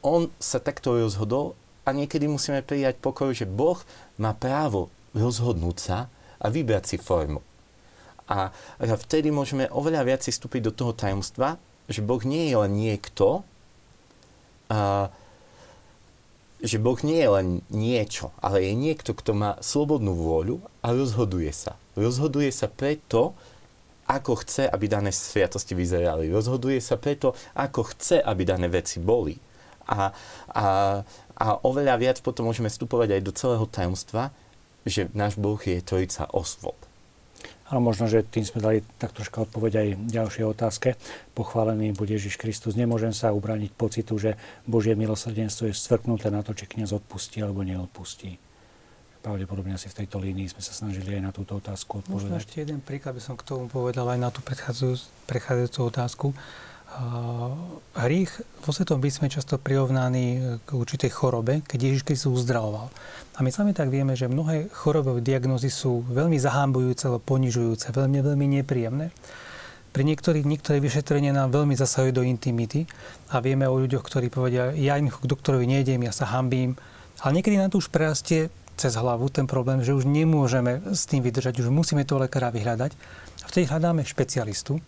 On sa takto rozhodol a niekedy musíme prijať pokoj, že Boh má právo rozhodnúť sa a vybrať si formu. A vtedy môžeme oveľa viac vstúpiť do toho tajomstva, že Boh nie je len niekto, a, že Boh nie je len niečo, ale je niekto, kto má slobodnú vôľu a rozhoduje sa. Rozhoduje sa preto, ako chce, aby dané sviatosti vyzerali. Rozhoduje sa preto, ako chce, aby dané veci boli. A, a, a oveľa viac potom môžeme vstupovať aj do celého tajomstva, že náš Boh je trojica osvod. Ale možno, že tým sme dali tak troška odpoveď aj ďalšej otázke. Pochválený bude Ježiš Kristus. Nemôžem sa ubraniť pocitu, že Božie milosrdenstvo je stvrknuté na to, či kniaz odpustí alebo neodpustí. Pravdepodobne asi v tejto línii sme sa snažili aj na túto otázku odpovedať. Možno ešte jeden príklad by som k tomu povedal aj na tú predchádzajúcu otázku. Hriech vo Svetom písme často prirovnaný k určitej chorobe, keď Ježiš Kristus uzdravoval. A my sami tak vieme, že mnohé chorobové diagnózy sú veľmi zahambujúce alebo ponižujúce, veľmi, veľmi nepríjemné. Pri niektorých, niektoré vyšetrenia nám veľmi zasahujú do intimity a vieme o ľuďoch, ktorí povedia, ja im k doktorovi nejdem, ja sa hambím. Ale niekedy nám to už prerastie cez hlavu ten problém, že už nemôžeme s tým vydržať, už musíme toho lekára vyhľadať. A vtedy hľadáme špecialistu,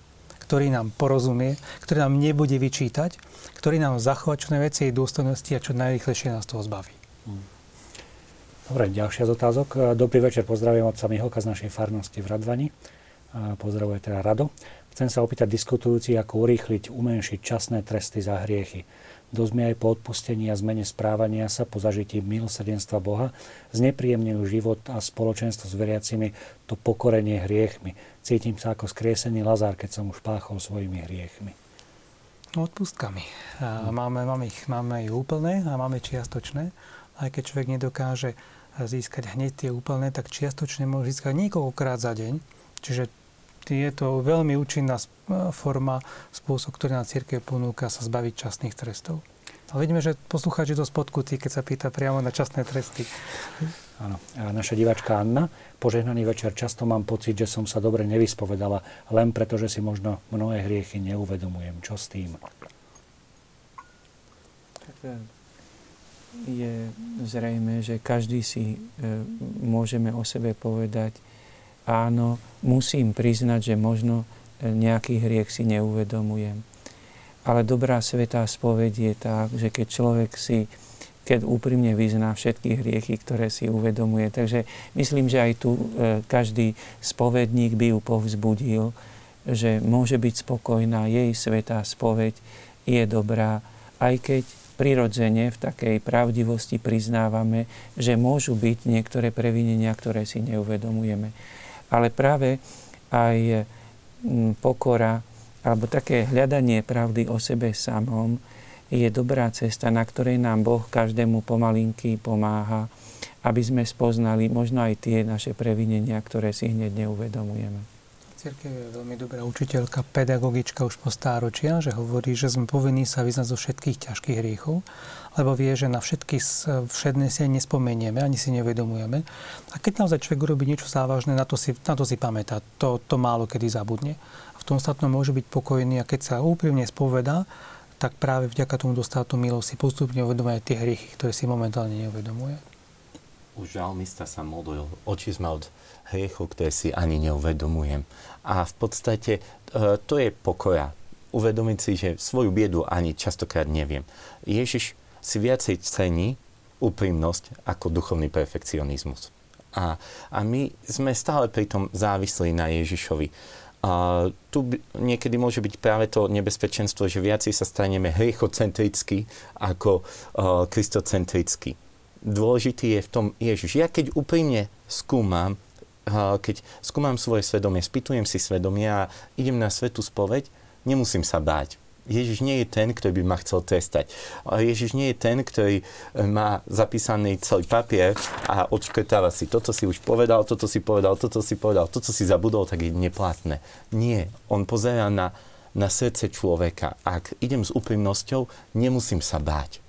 ktorý nám porozumie, ktorý nám nebude vyčítať, ktorý nám zachová čo najviac jej dôstojnosti a čo najrychlejšie nás toho zbaví. Dobre, ďalšia z otázok. Dobrý večer, pozdravujem otca Miholka z našej farnosti v Radvani. Pozdravuje teda Rado. Chcem sa opýtať diskutujúci, ako urýchliť, umenšiť časné tresty za hriechy. Dosť mi aj po odpustení a zmene správania sa, po zažití milosrdenstva Boha, znepríjemňujú život a spoločenstvo s veriacimi to pokorenie hriechmi. Cítim sa ako skriesený Lazár, keď som už páchol svojimi hriechmi. No, odpustkami. A máme, máme, ich, máme ich úplné a máme čiastočné. Aj keď človek nedokáže získať hneď tie úplné, tak čiastočne môže získať niekoľkokrát za deň. Čiže je to veľmi účinná forma, spôsob, ktorý na církev ponúka sa zbaviť časných trestov. Ale vidíme, že poslucháč je dosť podkutý, keď sa pýta priamo na časné tresty. Áno. A naša diváčka Anna, požehnaný večer, často mám pocit, že som sa dobre nevyspovedala, len preto, že si možno mnohé hriechy neuvedomujem. Čo s tým? Tak e, je zrejme, že každý si e, môžeme o sebe povedať, áno, musím priznať, že možno e, nejaký hriech si neuvedomujem. Ale dobrá svetá spoveď je tak, že keď človek si keď úprimne vyzná všetky hriechy, ktoré si uvedomuje. Takže myslím, že aj tu e, každý spovedník by ju povzbudil, že môže byť spokojná, jej svetá spoveď je dobrá, aj keď prirodzene v takej pravdivosti priznávame, že môžu byť niektoré previnenia, ktoré si neuvedomujeme ale práve aj pokora alebo také hľadanie pravdy o sebe samom je dobrá cesta, na ktorej nám Boh každému pomalinky pomáha, aby sme spoznali možno aj tie naše previnenia, ktoré si hneď neuvedomujeme. Cirkev je veľmi dobrá učiteľka, pedagogička už po stáročia, že hovorí, že sme povinní sa vyznať zo všetkých ťažkých hriechov lebo vie, že na všetky všedné si nespomenieme, ani si nevedomujeme. A keď naozaj človek urobí niečo závažné, na to si, na to si pamätá. To, to málo kedy zabudne. Tom ostatnom môže byť pokojný a keď sa úprimne spovedá, tak práve vďaka tomu dostáva tú si postupne uvedomuje tie hriechy, ktoré si momentálne neuvedomuje. Už žalmista sa modlil, oči sme od hriechov, ktoré si ani neuvedomujem. A v podstate e, to je pokoja. Uvedomiť si, že svoju biedu ani častokrát neviem. Ježiš si viacej cení úprimnosť ako duchovný perfekcionizmus. A, a my sme stále pri tom závislí na Ježišovi. A tu niekedy môže byť práve to nebezpečenstvo, že viacej sa staneme hriechocentricky ako uh, kristocentricky. Dôležitý je v tom Ježiš. Ja keď úprimne skúmam, uh, keď skúmam svoje svedomie, spýtujem si svedomie a idem na svetú spoveď, nemusím sa báť Ježiš nie je ten, ktorý by ma chcel trestať. Ježiš nie je ten, ktorý e, má zapísaný celý papier a odškrtáva si, toto si už povedal, toto si povedal, toto si povedal, toto si zabudol, tak je neplatné. Nie. On pozerá na, na srdce človeka. Ak idem s úprimnosťou, nemusím sa báť.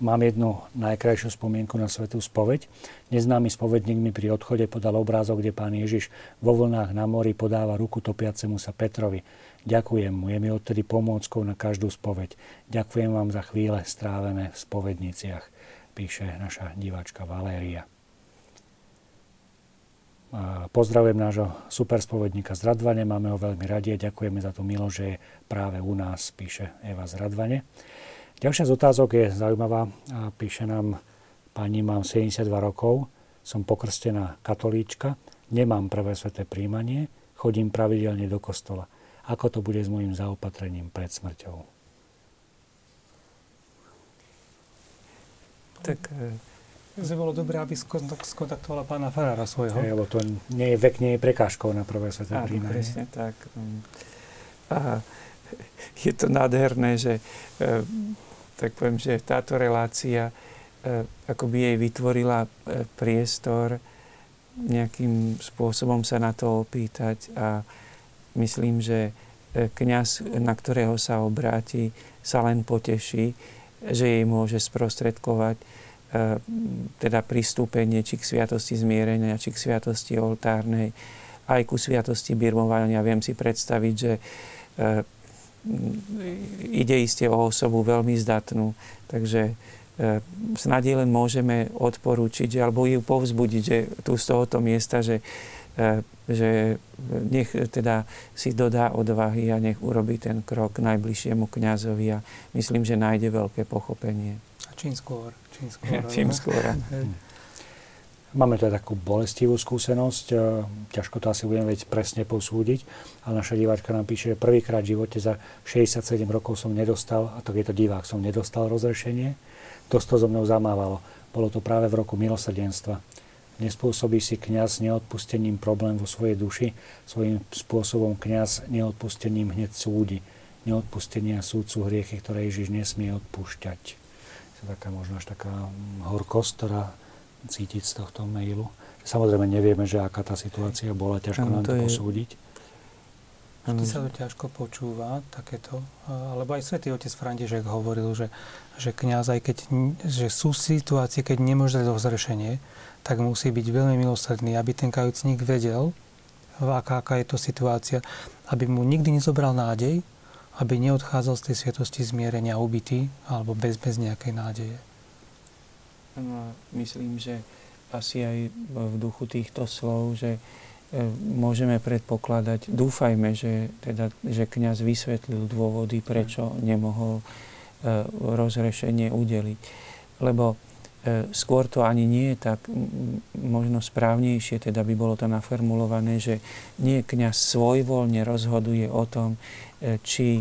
Mám jednu najkrajšiu spomienku na svetú spoveď. Neznámy spovedník mi pri odchode podal obrázok, kde pán Ježiš vo vlnách na mori podáva ruku topiacemu sa Petrovi. Ďakujem mu, je mi odtedy pomôckou na každú spoveď. Ďakujem vám za chvíle strávené v spovedniciach, píše naša diváčka Valéria. Pozdravujem nášho superspovedníka z Radvane, máme ho veľmi radi a ďakujeme za tú milo, že je práve u nás, píše Eva z Radvane. Ďalšia z otázok je zaujímavá. Píše nám pani, mám 72 rokov, som pokrstená katolíčka, nemám prvé sveté príjmanie, chodím pravidelne do kostola. Ako to bude s mojim zaopatrením pred smrťou? Tak by e, bolo dobré, aby skontaktovala pána Farára svojho. lebo to nie je vek, nie je prekážkou na prvé sveté príjmanie. presne tak. A je to nádherné, že e, tak poviem, že táto relácia e, akoby jej vytvorila e, priestor nejakým spôsobom sa na to opýtať a myslím, že e, kňaz, na ktorého sa obráti, sa len poteší, že jej môže sprostredkovať teda pristúpenie či k sviatosti zmierenia, či k sviatosti oltárnej, aj ku sviatosti birmovania. Viem si predstaviť, že ide iste o osobu veľmi zdatnú. Takže e, snad len môžeme odporúčiť alebo ju povzbudiť, že tu z tohoto miesta, že, e, že nech teda si dodá odvahy a nech urobí ten krok k najbližšiemu kňazovi a myslím, že nájde veľké pochopenie. A čím skôr. Čím skôr. čím skôr. Máme teda takú bolestivú skúsenosť, e, ťažko to asi budeme vedieť presne posúdiť, ale naša diváčka nám píše, že prvýkrát v živote za 67 rokov som nedostal, a to je to divák, som nedostal rozrešenie, to to so mnou zamávalo. Bolo to práve v roku milosrdenstva. Nespôsobí si kňaz neodpustením problém vo svojej duši, svojím spôsobom kňaz neodpustením hneď súdi. Neodpustenia súdcu hriechy, ktoré Ježiš nesmie odpúšťať. To je taká možno až taká horkosť, ktorá cítiť z tohto mailu. Samozrejme nevieme, že aká tá situácia bola, ťažko nám to, to posúdiť. Vždy sa to ťažko počúva, takéto. Alebo aj svätý otec František hovoril, že, že kniaz, aj keď že sú situácie, keď nemôže dať rozrešenie, tak musí byť veľmi milosrdný, aby ten kajúcník vedel, aká, aká je to situácia, aby mu nikdy nezobral nádej, aby neodchádzal z tej sviatosti zmierenia ubitý alebo bez, bez nejakej nádeje. Myslím, že asi aj v duchu týchto slov, že e, môžeme predpokladať, dúfajme, že, teda, že kniaz vysvetlil dôvody, prečo nemohol e, rozrešenie udeliť. Lebo e, skôr to ani nie je tak možno správnejšie, teda by bolo to naformulované, že nie kniaz svojvoľne rozhoduje o tom, či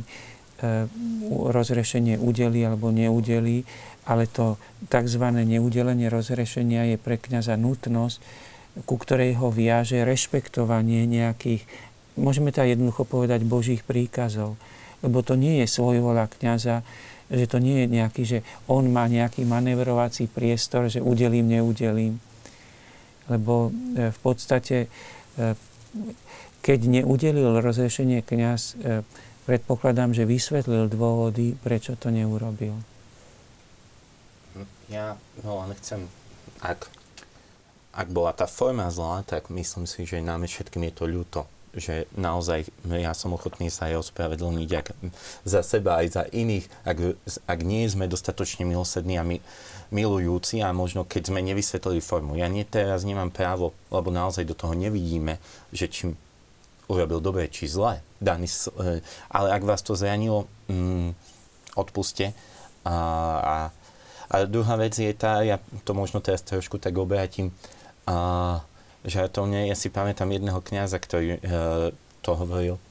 rozrešenie udeli alebo neudelí, ale to tzv. neudelenie rozrešenia je pre kniaza nutnosť, ku ktorej ho viaže rešpektovanie nejakých, môžeme to jednoducho povedať, božích príkazov. Lebo to nie je svojvoľa kniaza, že to nie je nejaký, že on má nejaký manevrovací priestor, že udelím, neudelím. Lebo e, v podstate, e, keď neudelil rozrešenie kniaz, e, predpokladám, že vysvetlil dôvody, prečo to neurobil ja no len chcem, ak, ak bola tá forma zlá, tak myslím si, že nám všetkým je to ľúto že naozaj ja som ochotný sa aj ospravedlniť ak, za seba aj za iných, ak, ak nie sme dostatočne milosrdní a my, milujúci a možno keď sme nevysvetlili formu. Ja nie teraz nemám právo, lebo naozaj do toho nevidíme, že čím urobil dobre či zle, daný, e, ale ak vás to zranilo, mm, odpuste a, a a druhá vec je tá, ja to možno teraz trošku tak obrátim, a, žartovne, ja si pamätám jedného kňaza, ktorý e, to hovoril,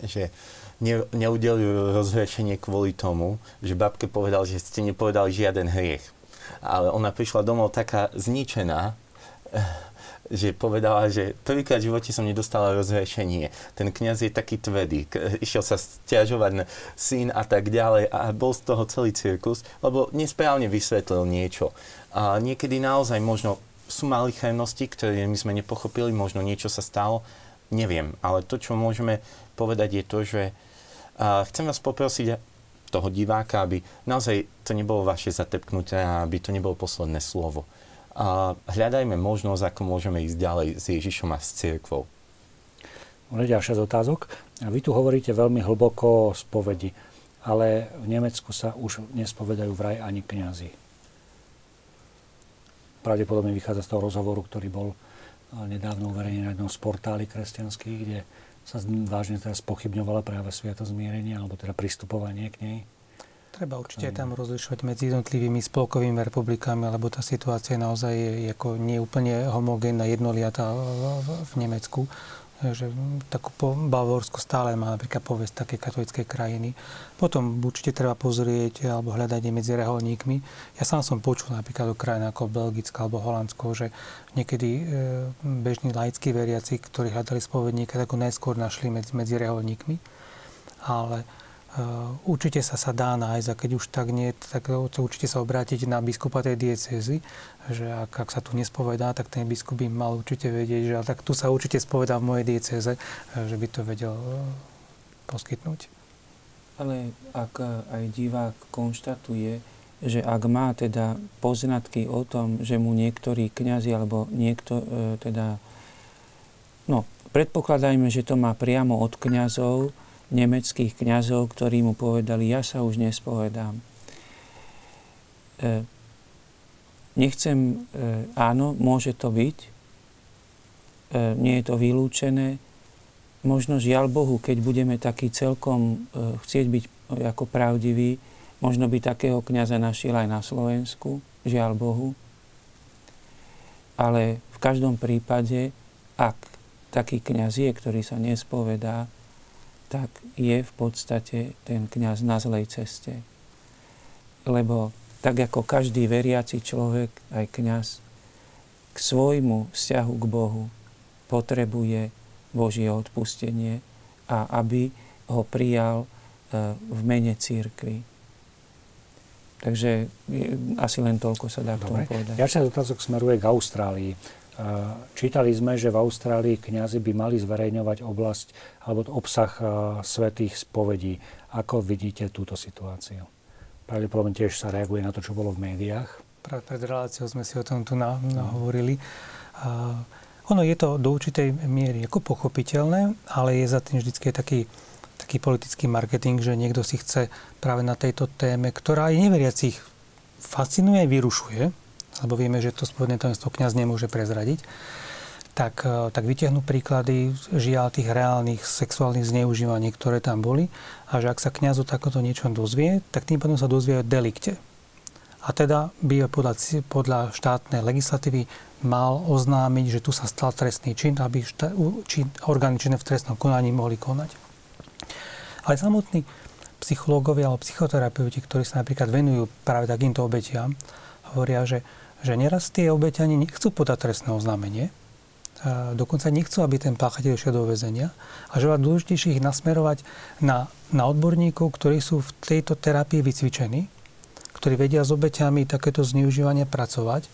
že ne, neudelil rozhrešenie kvôli tomu, že babke povedal, že ste nepovedali žiaden hriech. Ale ona prišla domov taká zničená, že povedala, že prvýkrát v živote som nedostala rozrešenie. Ten kňaz je taký tvrdý, išiel sa stiažovať na syn a tak ďalej a bol z toho celý cirkus, lebo nesprávne vysvetlil niečo. A niekedy naozaj možno sú malichernosti, ktoré my sme nepochopili, možno niečo sa stalo, neviem. Ale to, čo môžeme povedať, je to, že chcem vás poprosiť toho diváka, aby naozaj to nebolo vaše zatepknuté a aby to nebolo posledné slovo a hľadajme možnosť, ako môžeme ísť ďalej s Ježišom a s cirkvou. Máme ďalšia z otázok. Vy tu hovoríte veľmi hlboko o spovedi, ale v Nemecku sa už nespovedajú vraj ani kňazi. Pravdepodobne vychádza z toho rozhovoru, ktorý bol nedávno uverejnený na jednom z portáli kresťanských, kde sa vážne teraz pochybňovala práve sviatozmierenie, alebo teda pristupovanie k nej. Treba určite tam rozlišovať medzi jednotlivými spolkovými republikami, lebo tá situácia naozaj je ako neúplne homogénna, jednoliatá v Nemecku že takú po Bavorsko stále má napríklad povesť také katolickej krajiny. Potom určite treba pozrieť alebo hľadať aj medzi reholníkmi. Ja sám som počul napríklad o krajinách ako Belgická alebo Holandsko, že niekedy e, bežní laickí veriaci, ktorí hľadali spovedníka, tak ho najskôr našli medzi, medzi reholníkmi. Ale určite sa sa dá nájsť a keď už tak nie, tak určite sa obrátiť na biskupa tej diecézy, že ak, ak sa tu nespovedá, tak ten biskup by mal určite vedieť, že tak tu sa určite spovedá v mojej diecéze, eh, že by to vedel eh, poskytnúť. Ale ak aj divák konštatuje, že ak má teda poznatky o tom, že mu niektorí kňazi alebo niekto teda, no predpokladajme, že to má priamo od kňazov, nemeckých kňazov, ktorí mu povedali, ja sa už nespovedám. E, nechcem, e, áno, môže to byť, e, nie je to vylúčené. Možno žiaľ Bohu, keď budeme taký celkom chcieť byť ako pravdivý, možno by takého kňaza našiel aj na Slovensku, žiaľ Bohu. Ale v každom prípade, ak taký kňaz je, ktorý sa nespovedá, tak je v podstate ten kňaz na zlej ceste. Lebo tak ako každý veriaci človek, aj kňaz, k svojmu vzťahu k Bohu potrebuje Božie odpustenie a aby ho prijal e, v mene církvy. Takže asi len toľko sa dá k tomu povedať. Ja sa otázok smeruje k Austrálii. Čítali sme, že v Austrálii kňazi by mali zverejňovať oblasť alebo obsah svetých spovedí. Ako vidíte túto situáciu? Pravdepodobne tiež sa reaguje na to, čo bolo v médiách. Práve pred reláciou sme si o tom tu na, nahovorili. A ono je to do určitej miery ako pochopiteľné, ale je za tým vždy taký, taký politický marketing, že niekto si chce práve na tejto téme, ktorá aj neveriacich fascinuje vyrušuje, lebo vieme, že to spovedné tajomstvo kniaz nemôže prezradiť, tak, e, tak vytiahnu príklady žiaľ tých reálnych sexuálnych zneužívaní, ktoré tam boli a že ak sa kniazu takoto niečo dozvie, tak tým pádom sa dozvie o delikte. A teda by podľa, podľa štátnej legislatívy mal oznámiť, že tu sa stal trestný čin, aby šta, či orgány činné v trestnom konaní mohli konať. Ale samotní psychológovia alebo psychoterapeuti, ktorí sa napríklad venujú práve takýmto obetiam, hovoria, že že neraz tie obete ani nechcú podať trestné oznámenie, a dokonca nechcú, aby ten páchateľ išiel do väzenia a že dôležitejšie ich nasmerovať na, na odborníkov, ktorí sú v tejto terapii vycvičení, ktorí vedia s obeťami takéto zneužívanie pracovať,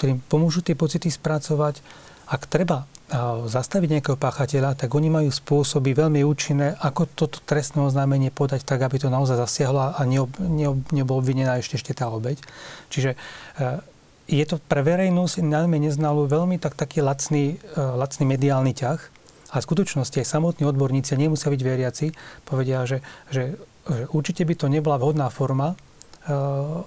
ktorým pomôžu tie pocity spracovať. Ak treba zastaviť nejakého páchateľa, tak oni majú spôsoby veľmi účinné, ako toto trestné oznámenie podať tak, aby to naozaj zasiahlo a neob, neob, nebol obvinená ešte, ešte tá obeť. Čiže e, je to pre verejnosť, najmä neznalú, veľmi tak, taký lacný, uh, lacný mediálny ťah. A v skutočnosti aj samotní odborníci nemusia byť veriaci, povedia, že, že, že určite by to nebola vhodná forma, uh,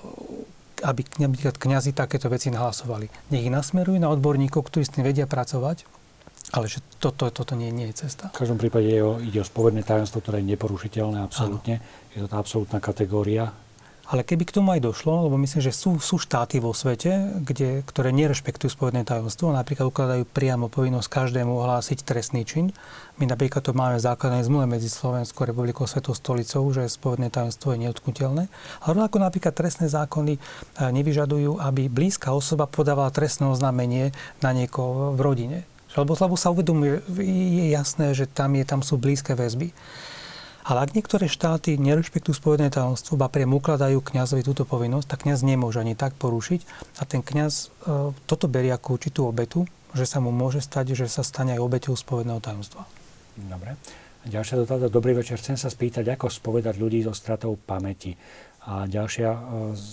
aby napríklad kniazy takéto veci nahlasovali. Nech ich nasmerujú na odborníkov, ktorí s tým vedia pracovať, ale že toto, toto nie, nie je cesta. V každom prípade je o, ide o spovedné tajomstvo, ktoré je neporušiteľné absolútne. Ano. Je to tá absolútna kategória Ale keby k tomu aj došlo, lebo myslím, že sú, sú štáty vo svete, kde, ktoré nerešpektujú spovedné tajomstvo, napríklad ukladajú priamo povinnosť každému ohlásiť trestný čin. My napríklad to máme v základnej zmluve medzi Slovenskou republikou a Svetou stolicou, že spovedné tajomstvo je neodknutelné. Ale ako napríklad trestné zákony eh, nevyžadujú, aby blízka osoba podávala trestné oznámenie na niekoho v rodine. Lebo, lebo sa uvedomuje, je jasné, že tam, je, tam sú blízke väzby. Ale ak niektoré štáty nerešpektujú spovedné tajomstvo, ba priamo ukladajú kňazovi túto povinnosť, tak kňaz nemôže ani tak porušiť. A ten kňaz e, toto berie ako určitú obetu, že sa mu môže stať, že sa stane aj obeťou spovedného tajomstva. Dobre. Ďalšia dotázka. Dobrý večer. Chcem sa spýtať, ako spovedať ľudí so stratou pamäti. A ďalšia e, z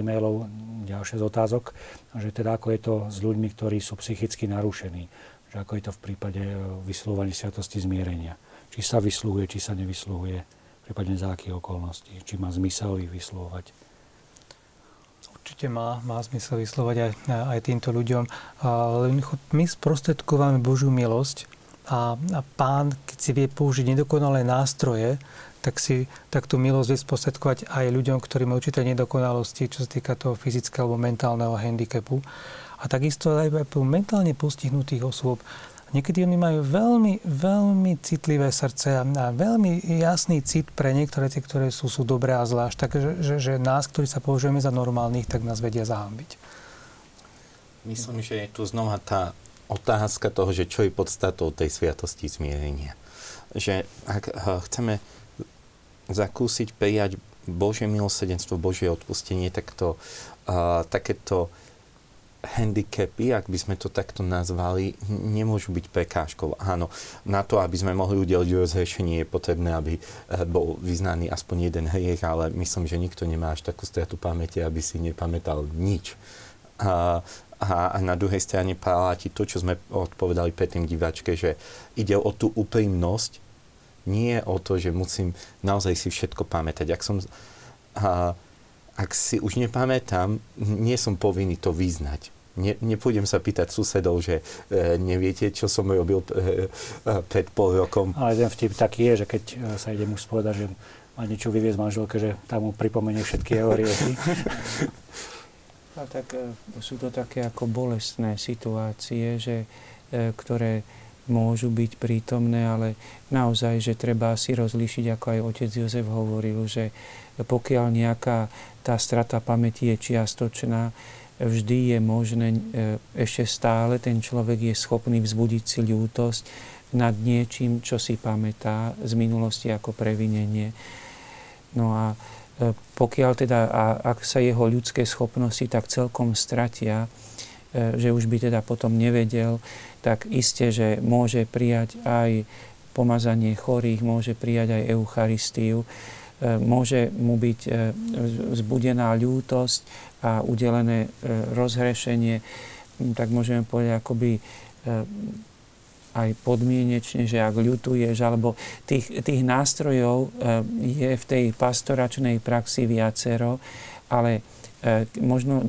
e-mailov, ďalšia z otázok, že teda ako je to s ľuďmi, ktorí sú psychicky narušení. Že ako je to v prípade e, vyslovania sviatosti zmierenia či sa vysluhuje, či sa nevysluhuje, prípadne za akých okolností, či má zmysel ich vyslovať. Určite má, má zmysel vyslovať aj, aj týmto ľuďom. My sprostredkováme Božiu milosť a, a pán, keď si vie použiť nedokonalé nástroje, tak, si, tak tú milosť vie sprostredkovať aj ľuďom, ktorí majú určité nedokonalosti, čo sa týka toho fyzického alebo mentálneho handicapu. A takisto aj mentálne postihnutých osôb Niekedy oni majú veľmi, veľmi citlivé srdce a veľmi jasný cit pre niektoré tie, ktoré sú, sú dobré a zvlášť. Takže že, že nás, ktorí sa považujeme za normálnych, tak nás vedia zahambiť. Myslím, že je tu znova tá otázka toho, že čo je podstatou tej sviatosti zmierenia. Že ak chceme zakúsiť prijať Božie milosedenstvo, Božie odpustenie, tak to, uh, takéto handicapy, ak by sme to takto nazvali, nemôžu byť prekážkou. Áno, na to, aby sme mohli udeliť rozhrešenie, je potrebné, aby eh, bol vyznaný aspoň jeden hriech, ale myslím, že nikto nemá až takú stratu pamäte, aby si nepamätal nič. A, a, na druhej strane platí to, čo sme odpovedali predtým diváčke, že ide o tú úprimnosť, nie o to, že musím naozaj si všetko pamätať. Ak som... A, ak si už nepamätám, nie som povinný to vyznať. Ne, nepôjdem sa pýtať susedov, že e, neviete, čo som robil e, e, pred pol rokom. Ale jeden vtip taký je, že keď e, sa ide muž spovedať, že má niečo vyviezť manželke, že tam mu pripomenie všetky jeho hriechy. A tak e, sú to také ako bolestné situácie, že, e, ktoré môžu byť prítomné, ale naozaj, že treba si rozlíšiť, ako aj otec Jozef hovoril, že pokiaľ nejaká tá strata pamäti je čiastočná, vždy je možné, e, ešte stále ten človek je schopný vzbudiť si ľútosť nad niečím, čo si pamätá z minulosti ako previnenie. No a e, pokiaľ teda, a ak sa jeho ľudské schopnosti tak celkom stratia, e, že už by teda potom nevedel, tak iste, že môže prijať aj pomazanie chorých, môže prijať aj Eucharistiu, môže mu byť vzbudená ľútosť a udelené e, rozhrešenie, tak môžeme povedať akoby e, aj podmienečne, že ak ľutuješ, alebo tých, tých nástrojov e, je v tej pastoračnej praxi viacero, ale možno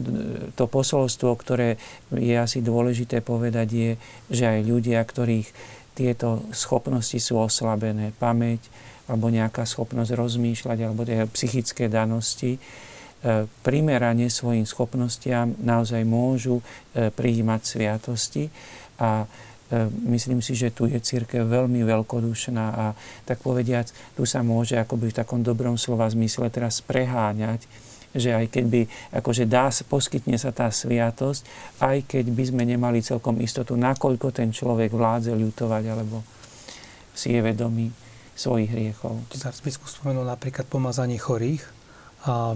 to posolstvo, ktoré je asi dôležité povedať, je, že aj ľudia, ktorých tieto schopnosti sú oslabené, pamäť, alebo nejaká schopnosť rozmýšľať, alebo psychické danosti, E, primerane svojim schopnostiam naozaj môžu e, prijímať sviatosti. A e, myslím si, že tu je církev veľmi veľkodušná a tak povediac, tu sa môže akoby v takom dobrom slova zmysle teraz preháňať, že aj keď by, akože dá, poskytne sa tá sviatosť, aj keď by sme nemali celkom istotu, nakoľko ten človek vládze ľutovať, alebo si je vedomý svojich hriechov. Teraz biskup spomenul napríklad pomazanie chorých. A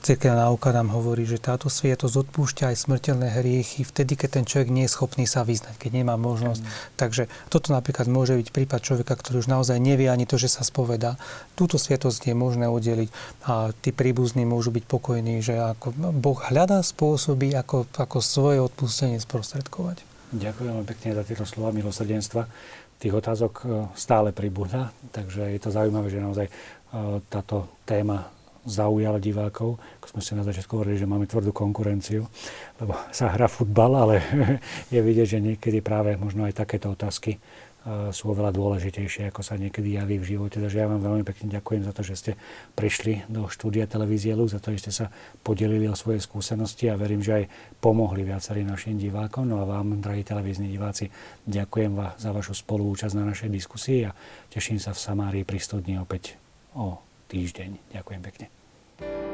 Cirkevná náuka nám hovorí, že táto sviatosť odpúšťa aj smrteľné hriechy vtedy, keď ten človek nie je schopný sa vyznať, keď nemá možnosť. Mm. Takže toto napríklad môže byť prípad človeka, ktorý už naozaj nevie ani to, že sa spoveda. Túto sviatosť je možné udeliť a tí príbuzní môžu byť pokojní, že ako Boh hľadá spôsoby, ako, ako svoje odpustenie sprostredkovať. Ďakujem pekne za tieto slova milosrdenstva. Tých otázok e, stále pribúda, takže je to zaujímavé, že naozaj e, táto téma zaujal divákov. Ako sme si na začiatku hovorili, že máme tvrdú konkurenciu, lebo sa hrá futbal, ale je vidieť, že niekedy práve možno aj takéto otázky sú oveľa dôležitejšie, ako sa niekedy javí v živote. Takže ja vám veľmi pekne ďakujem za to, že ste prišli do štúdia televízie Lux, za to, že ste sa podelili o svoje skúsenosti a verím, že aj pomohli viacerým našim divákom. No a vám, drahí televízni diváci, ďakujem vám za vašu spoluúčasť na našej diskusii a teším sa v Samárii pri 100 dní opäť o týždeň. Ďakujem pekne.